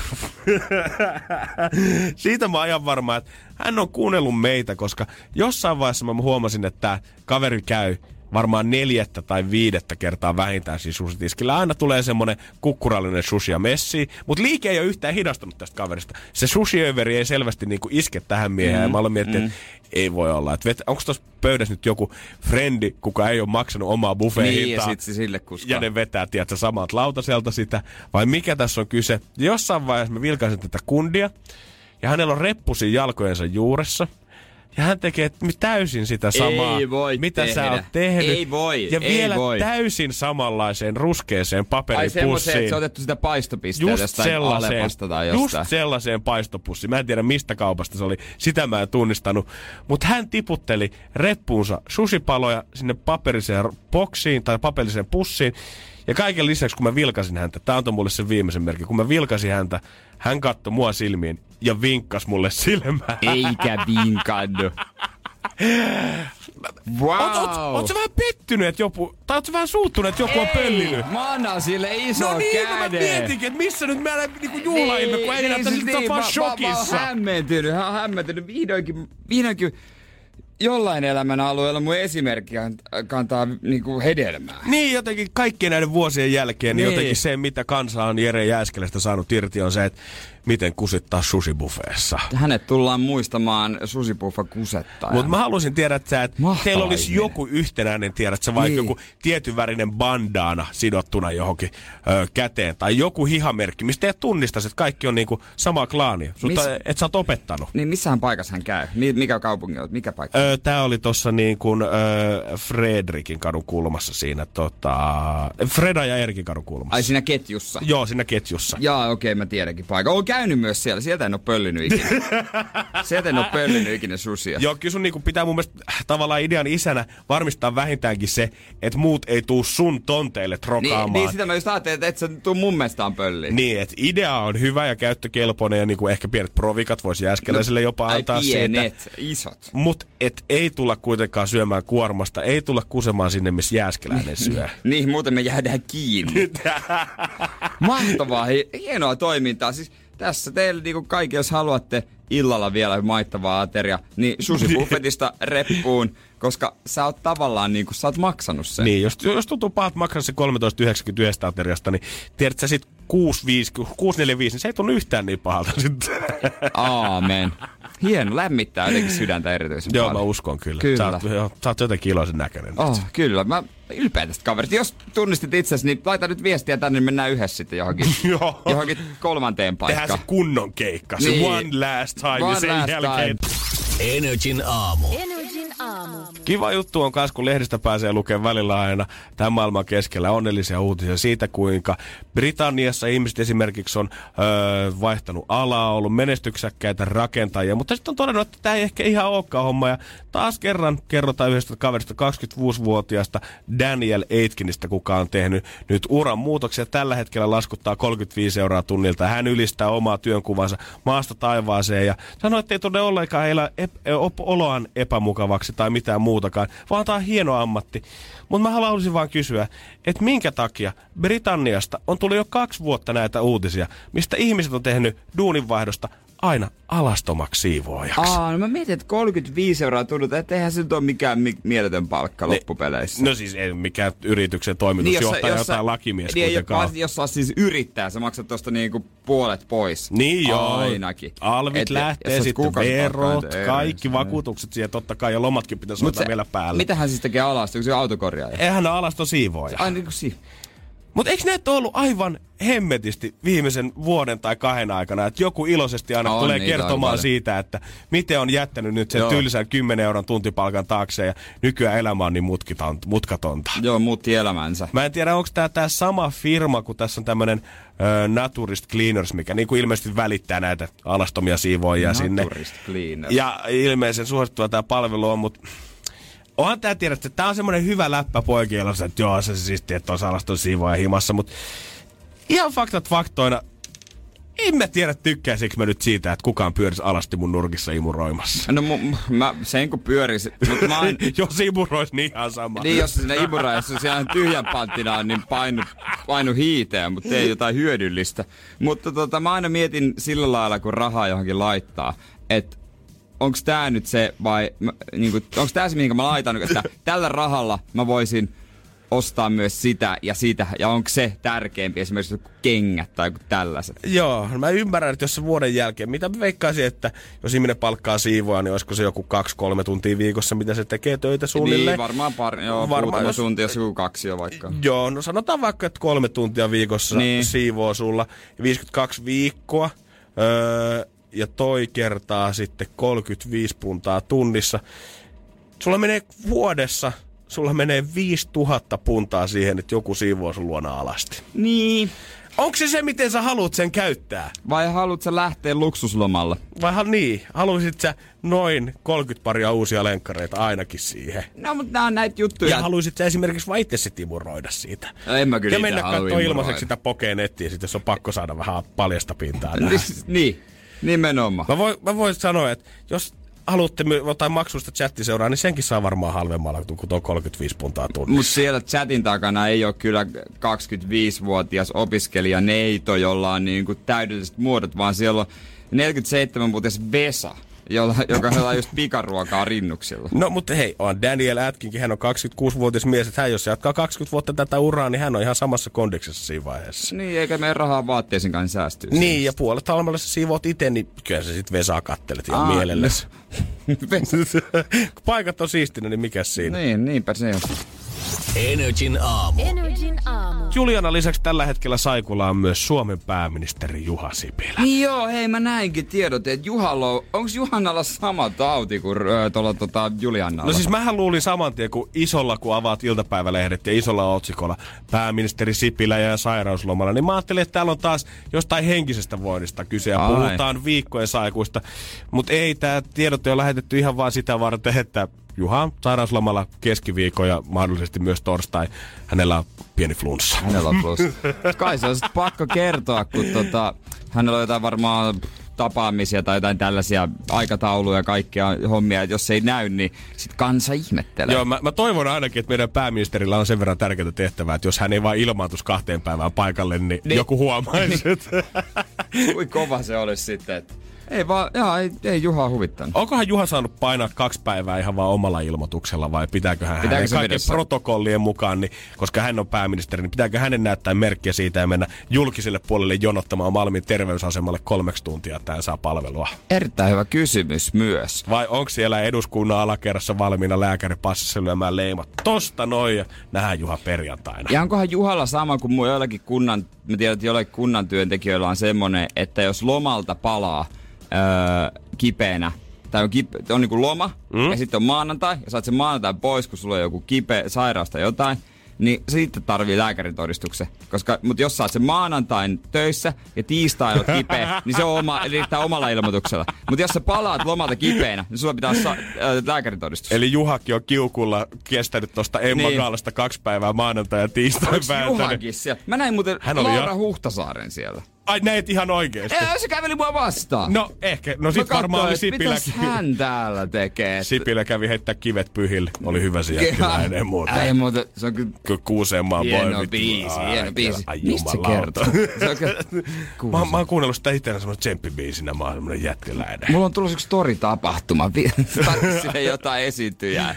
Siitä mä ihan varma, että hän on kuunnellut meitä, koska jossain vaiheessa mä huomasin, että tää kaveri käy varmaan neljättä tai viidettä kertaa vähintään siis susitiskillä. Aina tulee semmonen kukkurallinen sushi ja messi, mutta liike ei ole yhtään hidastunut tästä kaverista. Se sushi ei selvästi niinku iske tähän mieheen. Mm, ja mä aloin miettiä, että ei voi olla. Vet- onko tuossa pöydässä nyt joku frendi, kuka ei ole maksanut omaa buffet Niin, ja sit sille kuskaa. ja ne vetää, tiedätkö, samat lautaselta sitä. Vai mikä tässä on kyse? Jossain vaiheessa mä vilkaisin tätä kundia. Ja hänellä on reppusi jalkojensa juuressa. Ja hän tekee täysin sitä samaa, Ei voi mitä sä tehdä. oot tehnyt. Ei voi, Ja ei vielä voi. täysin samanlaiseen ruskeeseen Ai semmoiseen, että paperipussiin. se on otettu sitä paistopisteitä Just jostain sellaiseen, tai just sellaiseen paistopussiin. Mä en tiedä mistä kaupasta se oli. Sitä mä en tunnistanut. Mutta hän tiputteli reppuunsa susipaloja sinne paperiseen boksiin tai paperiseen pussiin. Ja kaiken lisäksi, kun mä vilkasin häntä, tää antoi mulle sen viimeisen merkin, kun mä vilkasin häntä, hän katsoi mua silmiin ja vinkkas mulle silmään. Eikä vinkannut. Wow. Oot, oot, oot sä vähän pettynyt, että joku, tai oot sä vähän suuttunut, että joku on pöllinyt? Mä annan sille ison No niin, käden. mä mietinkin, että missä nyt meillä niinku juhlailme, kun ei näytä siltä, että on vaan siis mä, mä, mä shokissa. oon hämmentynyt, hämmentynyt. Vihdoinkin, vihdoinkin jollain elämän alueella mun esimerkki kantaa niinku hedelmää. Niin, jotenkin kaikkien näiden vuosien jälkeen, niin, Niin. jotenkin se, mitä kansa on Jere Jääskelästä saanut irti, on se, että miten kusittaa susibuffeessa. Hänet tullaan muistamaan susipuffa kusettaa. Mutta mä haluaisin tiedä, että, että Mahtava teillä olisi ihminen. joku yhtenäinen, tiedät sä, vaikka Niin. joku tietyn värinen bandaana sidottuna johonkin ö, käteen, tai joku hihamerkki, mistä teidät tunnistaisi, että kaikki on niinku samaa klaania. Mutta Miss- et sä oot opettanut. Niin missähän paikassa hän käy? Mi- Mikä kaupunki on? Mikä paikka? Öö, tää oli tossa niin kuin öö, Fredrikin kadun kulmassa siinä, tota, Freda ja Erkin kadun kulmassa. Ai siinä ketjussa. Joo, siinä ketjussa. Jaa, okei, mä tiedänkin paikan. Oon käynyt myös siellä. Sieltä en oo pöllinyt ikinä. Sieltä en oo pöllinyt ikinä susia. Joo, kyllä sun niinku pitää mun mielestä tavallaan idean isänä varmistaa vähintäänkin se, että muut ei tuu sun tonteille Niin, trokaamaan. niin sitä mä just ajattelin, että et sä tuu mun mestaan pölliin. Niin, että idea on hyvä ja käyttökelpoinen ja niinku ehkä pienet provikat voisi jääskeläiselle jopa No, Ai antaa siitä. pienet, isot. Mut et ei tulla kuitenkaan syömään kuormasta, ei tulla kusemaan sinne, missä jääskeläinen syö. Niin, muuten me jäädään kiinni. Mahtavaa, hi- hienoa toimintaa. Siis tässä teille niinku kaikki, jos haluatte illalla vielä maittavaa ateria, niin susibuffetista reppuun, koska sä oot tavallaan niinku, sä oot maksanut sen. Niin, jos, jos tuntuu pahalta maksaa se 13,91 ateriasta, niin tiedät sä sit 6,45, 6,45, niin se ei tunnu yhtään niin pahalta sitten. Aamen. Hieno, lämmittää jotenkin sydäntä erityisen Joo, mä paljon. uskon kyllä. Kyllä. Sä oot, joo, sä oot jotenkin iloisen näköinen. nyt. Oh, kyllä, mä ylpeä tästä kaverista. Jos tunnistit itsesi, niin laita nyt viestiä tänne, niin mennään yhdessä sitten johonkin, johonkin kolmanteen Tehdään paikkaan. se kunnon keikka, se Niin. one last time One ja sen last jälkeen. Energin aamu. Energin aamu. Kiva juttu on myös, kun lehdistä pääsee lukemaan välillä aina tämän maailman keskellä onnellisia uutisia siitä, kuinka Britanniassa ihmiset esimerkiksi on öö, vaihtanut alaa, ollut menestyksekkäitä rakentajia, mutta sitten on todennut, että tämä ei ehkä ihan olekaan homma. Ja taas kerran kerrotaan yhdestä kaverista 26-vuotiaasta Daniel Aitkinista, kuka on tehnyt nyt uran muutoksia. Tällä hetkellä laskuttaa 35 euroa tunnilta. Hän ylistää omaa työnkuvansa maasta taivaaseen ja sanoi, että ei tunne ollenkaan elä ep- oloaan epämukavaksi tai mitään muutakaan, vaan tämä on hieno ammatti. Mutta mä haluaisin vaan kysyä, että minkä takia Britanniasta on tullut jo kaksi vuotta näitä uutisia, mistä ihmiset on tehnyt duuninvaihdosta aina alastomaksi siivoojaksi. Aa, no mä mietin, että 35 euroa tunnut, että eihän se nyt ole mikään mi- mieletön palkka loppupeleissä. No siis ei mikään yrityksen toimitusjohtaja niin, jotain lakimies niin, kuitenkaan. Jos sä oot siis yrittäjä, sä maksat tosta niinku puolet pois. Niin joo. Ainakin. Alvit Et- lähtee, jos sitten verot, et ei kaikki edes, vakuutukset siihen totta kai ja lomatkin pitäisi Mut ottaa se- vielä päälle. Mitä hän siis tekee alasta, kun se on autokorjaaja? Eihän ne alasto siivooja. Ai niinku si. Mutta eikö näitä ollut aivan hemmetisti viimeisen vuoden tai kahden aikana, että joku iloisesti aina On tulee kertomaan paljon. siitä, että miten on jättänyt nyt sen Joo. tylsän 10 euron tuntipalkan taakse ja nykyään elämä on niin mutkatonta. Joo, muutti elämänsä. Mä en tiedä, onko tämä tää sama firma, kun tässä on tämmönen ö, Naturist Cleaners, mikä niinku ilmeisesti välittää näitä alastomia siivoojia sinne. Naturist Cleaner. Ja ilmeisen suosittua tämä palvelu on, mutta onhan tää tiedät, että tää on semmonen hyvä läppä poikien että joo, se siistiä, että on alaston siivoja himassa, mutta Ihan faktat faktoina. En mä tiedä, tykkäisikö mä nyt siitä, että kukaan pyörisi alasti mun nurkissa imuroimassa. No mu, mä sen kun pyöris, mutta mä oon, Jos imurois, niin ihan sama. Niin, jos sinne imura, jos siellä tyhjän panttina on, niin painu, painu hiiteen, mutta ei jotain hyödyllistä. Mutta tota, mä aina mietin sillä lailla, kun rahaa johonkin laittaa, että onko tää nyt se vai, niinku, onko tää se, mihinkä mä laitan, että tällä rahalla mä voisin ostaa myös sitä ja sitä, ja onko se tärkeämpi esimerkiksi joku kengät tai joku tällaiset. Joo, mä ymmärrän, että jos se vuoden jälkeen, mitä mä veikkaisin, että jos ihminen palkkaa siivoa, niin olisiko se joku kaksi-kolme tuntia viikossa, mitä se tekee töitä suunnilleen. Niin, varmaan pari, joo, Varmaan jos- tuntia, jos joku kaksi on vaikka. Joo, no sanotaan vaikka, että kolme tuntia viikossa niin. Siivoo sulla. Ja 52 viikkoa. Öö, ja toi kertaa sitten 35 puntaa tunnissa. Sulla menee vuodessa, sulla menee 5000 puntaa siihen, että joku siivoo sun luona alasti. Niin. Onko se se, miten sä haluat sen käyttää? Vai haluat sä lähteä luksuslomalle? Vai ha- niin, haluaisit sä noin 30 paria uusia lenkkareita ainakin siihen? No, mutta nää on näitä juttuja. Ja haluaisit sä esimerkiksi vaan itse sit imuroida siitä? No, en mä kyllä ja mennä katsoa ilmaiseksi sitä pokeen nettiä, sit jos on pakko saada vähän paljasta pintaa niin, nimenomaan. Mä voin, mä voin sanoa, että jos haluatte jotain maksusta chattiseuraa, niin senkin saa varmaan halvemmalla kuin tuo 35 puntaa tunnissa. Mutta siellä chatin takana ei ole kyllä 25-vuotias opiskelija Neito, jolla on niinku täydelliset muodot, vaan siellä on 47-vuotias Vesa, jolla, joka saa just pikaruokaa rinnuksilla. No mutta hei, on Daniel Atkinkin, hän on 26-vuotias mies, että hän jos jatkaa 20 vuotta tätä uraa, niin hän on ihan samassa kondiksessa siinä vaiheessa. Niin, eikä meidän rahaa vaatteisiin kanssa säästyy. Niin, ja puolet halvemmalla sä siivoot itse, niin kyllä sä sit Vesaa kattelet ihan Aa, mielellesi. Kun paikat on siistinä, niin mikä siinä? niin, niinpä se on. Energin aamu. Energin aamu. Juliana lisäksi tällä hetkellä Saikulla on myös Suomen pääministeri Juha Sipilä. Niin joo, hei mä näinkin tiedot, että Juhalla on, onks Juhannalla sama tauti kuin öö, tuolla tota Juliannalla? No siis mähän luulin saman tien, kun isolla, kun avaat iltapäivälehdet ja isolla otsikolla pääministeri Sipilä ja sairauslomalla, niin mä ajattelin, että täällä on taas jostain henkisestä voinnista kyse ja Ai. puhutaan viikkojen saikuista. Mutta ei, tämä tiedot on lähetetty ihan vaan sitä varten, että Juha on sairauslomalla keskiviikon ja mahdollisesti myös torstai. Hänellä on pieni flunssa. Hänellä on plus. Kai se on pakko kertoa, kun tota, hänellä on jotain varmaan tapaamisia tai jotain tällaisia aikatauluja ja kaikkia hommia, että jos se ei näy, niin sit kansa ihmettelee. Joo, mä, mä toivon ainakin, että meidän pääministerillä on sen verran tärkeää tehtävää, että jos hän ei vaan ilmaantus kahteen päivään paikalle, niin, niin. Niin. joku huomaisi. että- Kui kova se olisi sitten, että ei vaan, jaa, ei, ei Juha huvittanut. Onkohan Juha saanut painaa kaksi päivää ihan vaan omalla ilmoituksella vai pitääkö hän Pitääkö hänen kaiken videossa? protokollien mukaan, niin, koska hän on pääministeri, niin pitääkö hänen näyttää merkkiä siitä ja mennä julkiselle puolelle jonottamaan Malmin terveysasemalle kolmeksi tuntia, että hän saa palvelua? Erittäin hyvä kysymys myös. Vai onko siellä eduskunnan alakerrassa valmiina lääkäripassissa lyömään leimat? Tosta noin ja nähdään Juha perjantaina. Ja onkohan Juhalla sama kuin mun joillakin kunnan, mä tiedän, että joillakin kunnan työntekijöillä on semmonen, että jos lomalta palaa öö, kipeänä, tai on, kipe, on niinku loma, mm? ja sitten on maanantai, ja saat sen maanantai pois, kun sulla on joku kipeä sairaus tai jotain, niin sitten tarvii lääkärintodistuksen. Koska, mutta jos saat sen maanantain töissä ja tiistai oot kipeä, niin se on oma, riittää omalla ilmoituksella. Mutta jos sä palaat lomalta kipeänä, niin sulla pitää olla sa- ää, lääkärintodistus. Eli Juhakin on kiukulla kestänyt tosta Emma Niin. Gaalasta kaksi päivää maanantai ja tiistai. Juhakin siellä? Mä näin muuten Hän oli Laura jo- Huhtasaaren siellä. Ai näet ihan oikeesti. Ei, se käveli mua vastaan. No ehkä, no sit varmaan oli katsoin, Sipilä. Mitäs hän täällä tekee? Sipilä kävi heittää kivet pyhille. Oli hyvä se jättiläinen muuta. Ei muuta, se on kyllä Kyllä Kuuseenmaan hieno voi. biisi, Ai, hieno biisi. Ai Mistä se kertoo? Mä, mä oon kuunnellut sitä itseäni semmoinen tsemppibiisinä, mä oon semmoinen jättiläinen. Mulla on tullut yksi story-tapahtuma. Tarvitsi sinne jotain esiintyjää.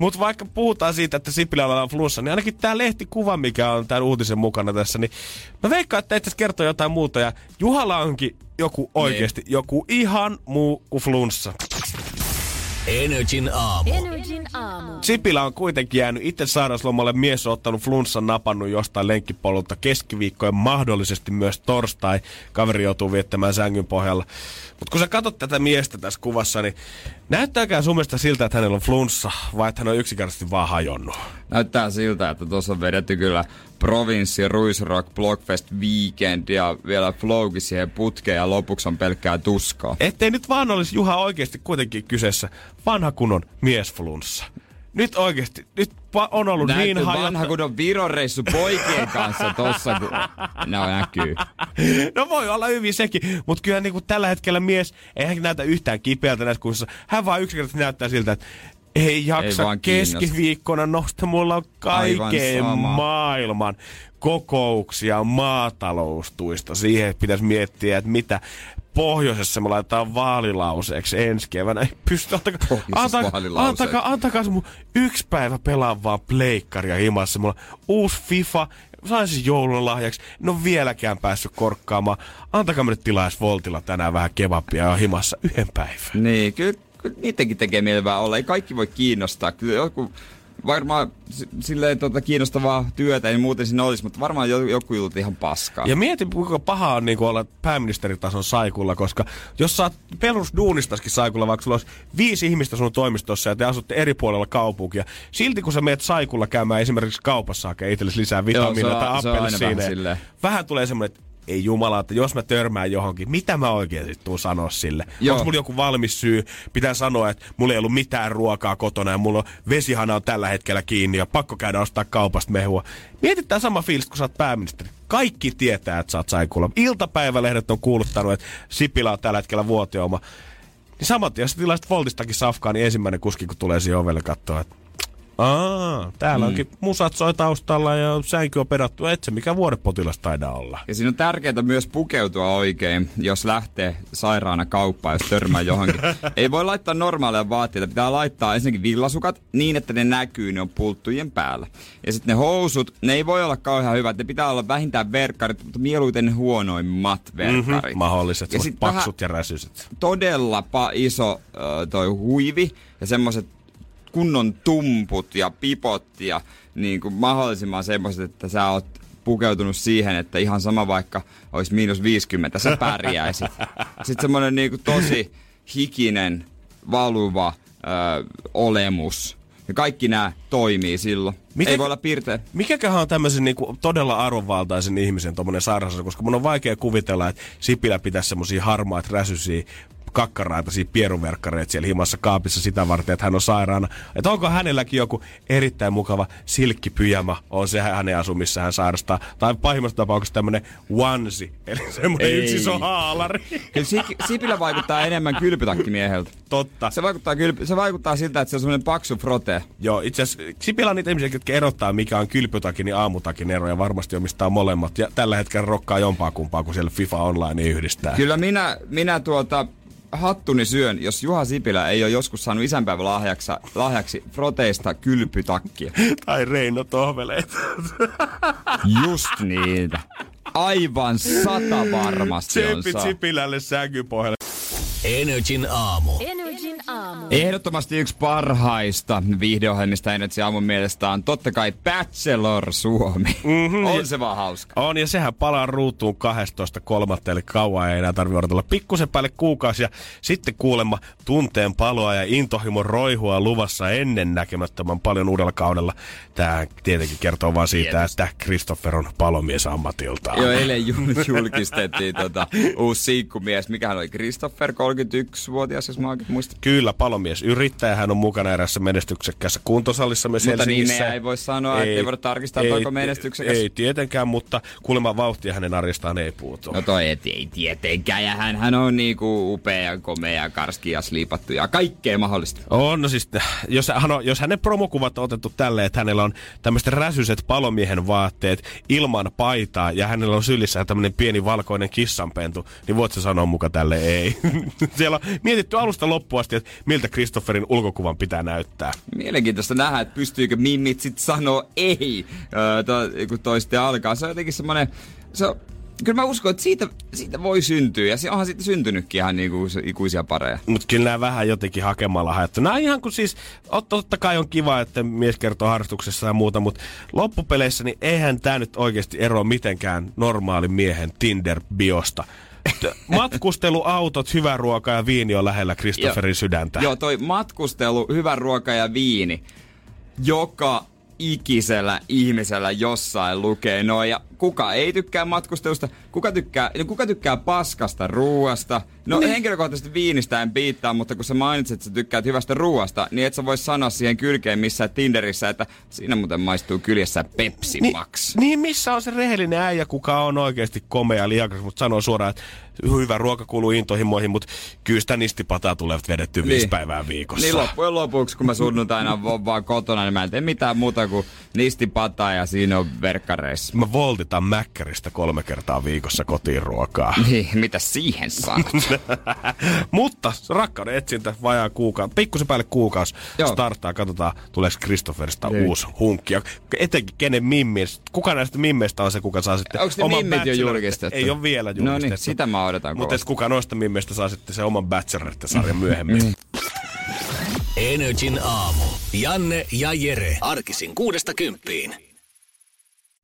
Mutta vaikka puhutaan siitä, että Sipilällä on flunssa, niin ainakin tämä lehtikuva, mikä on tämän uutisen mukana tässä, niin mä veikkaan, että itse kertoo jotain muuta. Ja Juhalla onkin joku oikeasti, joku ihan muu kuin flunssa. Energin aamu. Energin aamu. Sipilä on kuitenkin jäänyt itse sairauslomalle. Mies on ottanut flunssan napannut jostain lenkkipolulta keskiviikkojen mahdollisesti myös torstai. Kaveri joutuu viettämään sängyn pohjalla. Mutta kun sä katsot tätä miestä tässä kuvassa, niin näyttääkään sun mielestä siltä, että hänellä on flunssa vai että hän on yksinkertaisesti vaan hajonnut? Näyttää siltä, että tuossa on vedetty kyllä Provinssi, Ruisrock, Blockfest Weekend ja vielä Flowkin siihen putkeen ja lopuksi on pelkkää tuskaa. Ettei nyt vaan olisi Juha oikeasti kuitenkin kyseessä vanha kunnon miesflunssa. nyt oikeesti, nyt pa- on ollut Näyttö niin vanha hajota. kun on Viron reissu poikien kanssa tossa, kun no näkyy. No voi olla hyvin sekin, mutta kyllä niin kuin tällä hetkellä mies ei näytä yhtään kipeältä näissä kuvissa. Hän vaan yksinkertaisesti näyttää siltä, että ei jaksa kiinnosta. keskiviikkona nosta. Mulla on kaiken maailman kokouksia maataloustuista. Siihen pitäisi miettiä, että mitä pohjoisessa me laitetaan vaalilauseeksi ensi keväänä. Ei pysty, antakaa, antakaa, antakaa, antakaa se mun yksi päivä pelaa vaan pleikkaria himassa. Mulla uusi FIFA, sain siis joulun lahjaksi. En ole vieläkään päässyt korkkaamaan. Antakaa me nyt tilaa edes Voltilla tänään vähän kebabia ja himassa yhden päivän. Niin, kyllä, kyllä niidenkin tekee mieli vähän olla. Ei kaikki voi kiinnostaa. Kyllä joku, varmaan silleen tota, kiinnostavaa työtä, ei muuten siinä olisi, mutta varmaan jo- joku jutut ihan paskaa. Ja mieti, kuinka paha on niin olla pääministeritason saikulla, koska jos sä oot perusduunistaskin saikulla, vaikka sulla olisi viisi ihmistä sun toimistossa ja te asutte eri puolella kaupunkia, silti kun sä meet saikulla käymään esimerkiksi kaupassa hakee itsellesi lisää vitamiineja on- tai appelsiineja, vähän vähän tulee semmoinen, että ei jumala, että jos mä törmään johonkin, mitä mä oikein sit tuun sanoa sille? Joo. Onko mulla joku valmis syy? Pitää sanoa, että mulla ei ollut mitään ruokaa kotona ja mulla on vesihana on tällä hetkellä kiinni ja pakko käydä ostaa kaupasta mehua. Mietit tää sama fiilis, kun sä oot pääministeri. Kaikki tietää, että sä oot saikulla. Iltapäivälehdet on kuuluttanut, että Sipilä on tällä hetkellä vuotioma. Niin saman tien, jos sä tilaisit Voltistakin safkaa, niin ensimmäinen kuski, kun tulee siihen ovelle katsoa, että Aa, täällä mm. onkin musat soi taustalla ja sänky on pedattu. Et se mikä vuodepotilas taidaa olla. Ja siinä on tärkeää myös pukeutua oikein, jos lähtee sairaana kauppaan, jos törmää johonkin. Ei voi laittaa normaaleja vaatteita, pitää laittaa ensinnäkin villasukat niin, että ne näkyy, ne on pulttujen päällä. Ja sitten ne housut, ne ei voi olla kauhean hyvät, ne pitää olla vähintään verkkarit, mutta mieluiten huonoimmat verkkarit. Mm-hmm, mahdolliset, Ja sit paksut ja räsyset. todella pa- iso ö, toi huivi ja semmoset kunnon tumput ja pipot ja niin kuin mahdollisimman semmoiset, että sä oot pukeutunut siihen, että ihan sama vaikka olisi miinus 50, sä pärjäisit. Sitten semmoinen niin kuin tosi hikinen, valuva ö, olemus. Ja kaikki nämä toimii silloin. Miten- Ei voi olla piirteä. Mikäköhän on tämmöisen niinku todella arvovaltaisen ihmisen tommonen sairaus, koska mun on vaikea kuvitella, että Sipilä pitäisi semmosia harmaat räsysiä kakkaraitaisia pieruverkkareita siellä himassa kaapissa sitä varten, että hän on sairaana. Että onko hänelläkin joku erittäin mukava silkkipyjama, on se hänen asu, missä hän sairastaa. Tai pahimmassa tapauksessa tämmönen onesie, eli semmonen Ei. yksi iso haalari. Kyllä Sik- Sipilä vaikuttaa enemmän kylpytakkimieheltä. Totta. Se vaikuttaa, kylpy- se vaikuttaa siltä, että se on semmoinen paksu frote. Joo, itse asiassa Sipilä on niitä ihmisiä, jotka erottaa, mikä on kylpytakin ja aamutakin ero, ja varmasti omistaa molemmat. Ja tällä hetkellä rokkaa jompaa kumpaa, kun siellä FIFA Online yhdistää. Kyllä minä, minä tuota hattuni syön, jos Juha Sipilä ei ole joskus saanut isänpäivän lahjaksi, lahjaksi froteista kylpytakkia. Tai Reino Tohveleita. Just niitä. Aivan sata varmasti on Tsempit saa. Sipilälle sänkypohjalle. Energin aamu. Energin aamu. Ehdottomasti yksi parhaista viihdeohjelmista Energy aamun mielestä on totta kai Bachelor Suomi. Mm-hmm. On se vaan hauska. On, ja sehän palaa ruutuun 12.3. Eli kauan ei enää tarvitse odotella pikkusen päälle kuukausi. Ja sitten kuulemma tunteen paloa ja intohimon roihua luvassa ennen näkemättömän paljon uudella kaudella. Tämä tietenkin kertoo vaan siitä, Tietysti. että Christopher on palomies ammatiltaan. Joo, eilen jul- julkistettiin tota, uusi sinkkumies. Mikähän oli Christopher, 31-vuotias, jos mä oikein muistan. Kyllä, palomies yrittäjä. Hän on mukana erässä menestyksekkäässä kuntosalissa myös Mutta Helsingissä. nimeä ei voi sanoa, ettei voida tarkistaa, että onko menestyksekäs. Ei tietenkään, mutta kuulemma vauhtia hänen arjestaan ei puutu. No toi et, ei tietenkään, ja hän, hän on niinku upea, komea, karski ja sliipattu ja kaikkea mahdollista. On, no siis, jos, hän on, jos hänen promokuvat on otettu tälleen, että hänellä on tämmöiset räsyset palomiehen vaatteet ilman paitaa ja hänellä on sylissä tämmöinen pieni valkoinen kissanpentu, niin voit sä sanoa muka tälle ei. Siellä on mietitty alusta loppuun asti, että miltä Christopherin ulkokuvan pitää näyttää. Mielenkiintoista nähdä, että pystyykö mimmit sit sanoa ei, öö, to, kun toi sitten alkaa. Se on jotenkin semmonen, se on, kyllä mä uskon, että siitä, siitä voi syntyä, ja se onhan sitten syntynytkin ihan niinku ikuisia pareja. Mutta kyllä nämä vähän jotenkin hakemalla haettu. Nämä ihan kuin siis, ot- totta kai on kiva, että mies kertoo harrastuksessa ja muuta, mutta loppupeleissä niin eihän tämä nyt oikeasti eroa mitenkään normaalin miehen Tinder-biosta. Matkusteluautot, hyvä ruoka ja viini on lähellä Christopherin sydäntä. Joo, toi matkustelu, hyvä ruoka ja viini, joka ikisellä ihmisellä jossain lukee noin. Ja kuka ei tykkää matkustelusta, kuka tykkää, no kuka tykkää paskasta ruuasta. No niin. henkilökohtaisesti viinistä en piittaa, mutta kun sä mainitsit, että sä tykkäät hyvästä ruuasta, niin et sä voi sanoa siihen kylkeen missään Tinderissä, että siinä muuten maistuu kyljessä Pepsi Ni, Max. niin missä on se rehellinen äijä, kuka on oikeasti komea ja lihakas, mutta sanoo suoraan, että hyvä ruoka kuuluu intohimoihin, mutta kyllä sitä nistipataa tulevat vedetty viisi päivää viikossa. Niin loppujen lopuksi, kun mä sunnuntaina vaan kotona, niin mä en tee mitään muuta kuin nistipataa ja siinä on verkkareissa. Mä voltitan mäkkäristä kolme kertaa viikossa kotiin ruokaa. Niin, mitä siihen saat? Mutta rakkauden etsintä vajaa kuukausi, pikkusen päälle kuukausi Joo. starttaa. Katsotaan, tuleeko Kristofferista Niin. uusi hunkki. Ja etenkin kenen mimmis, kuka näistä mimmeistä on se, kuka saa sitten Onko ne oman mimmit jo julkistettu? Ei ole vielä No julkistettu. niin, sitä mä odotan Mutta kuka noista mimmeistä saa sitten se oman Bachelorette-sarjan myöhemmin. Energin aamu. Janne ja Jere. Arkisin kuudesta kymppiin.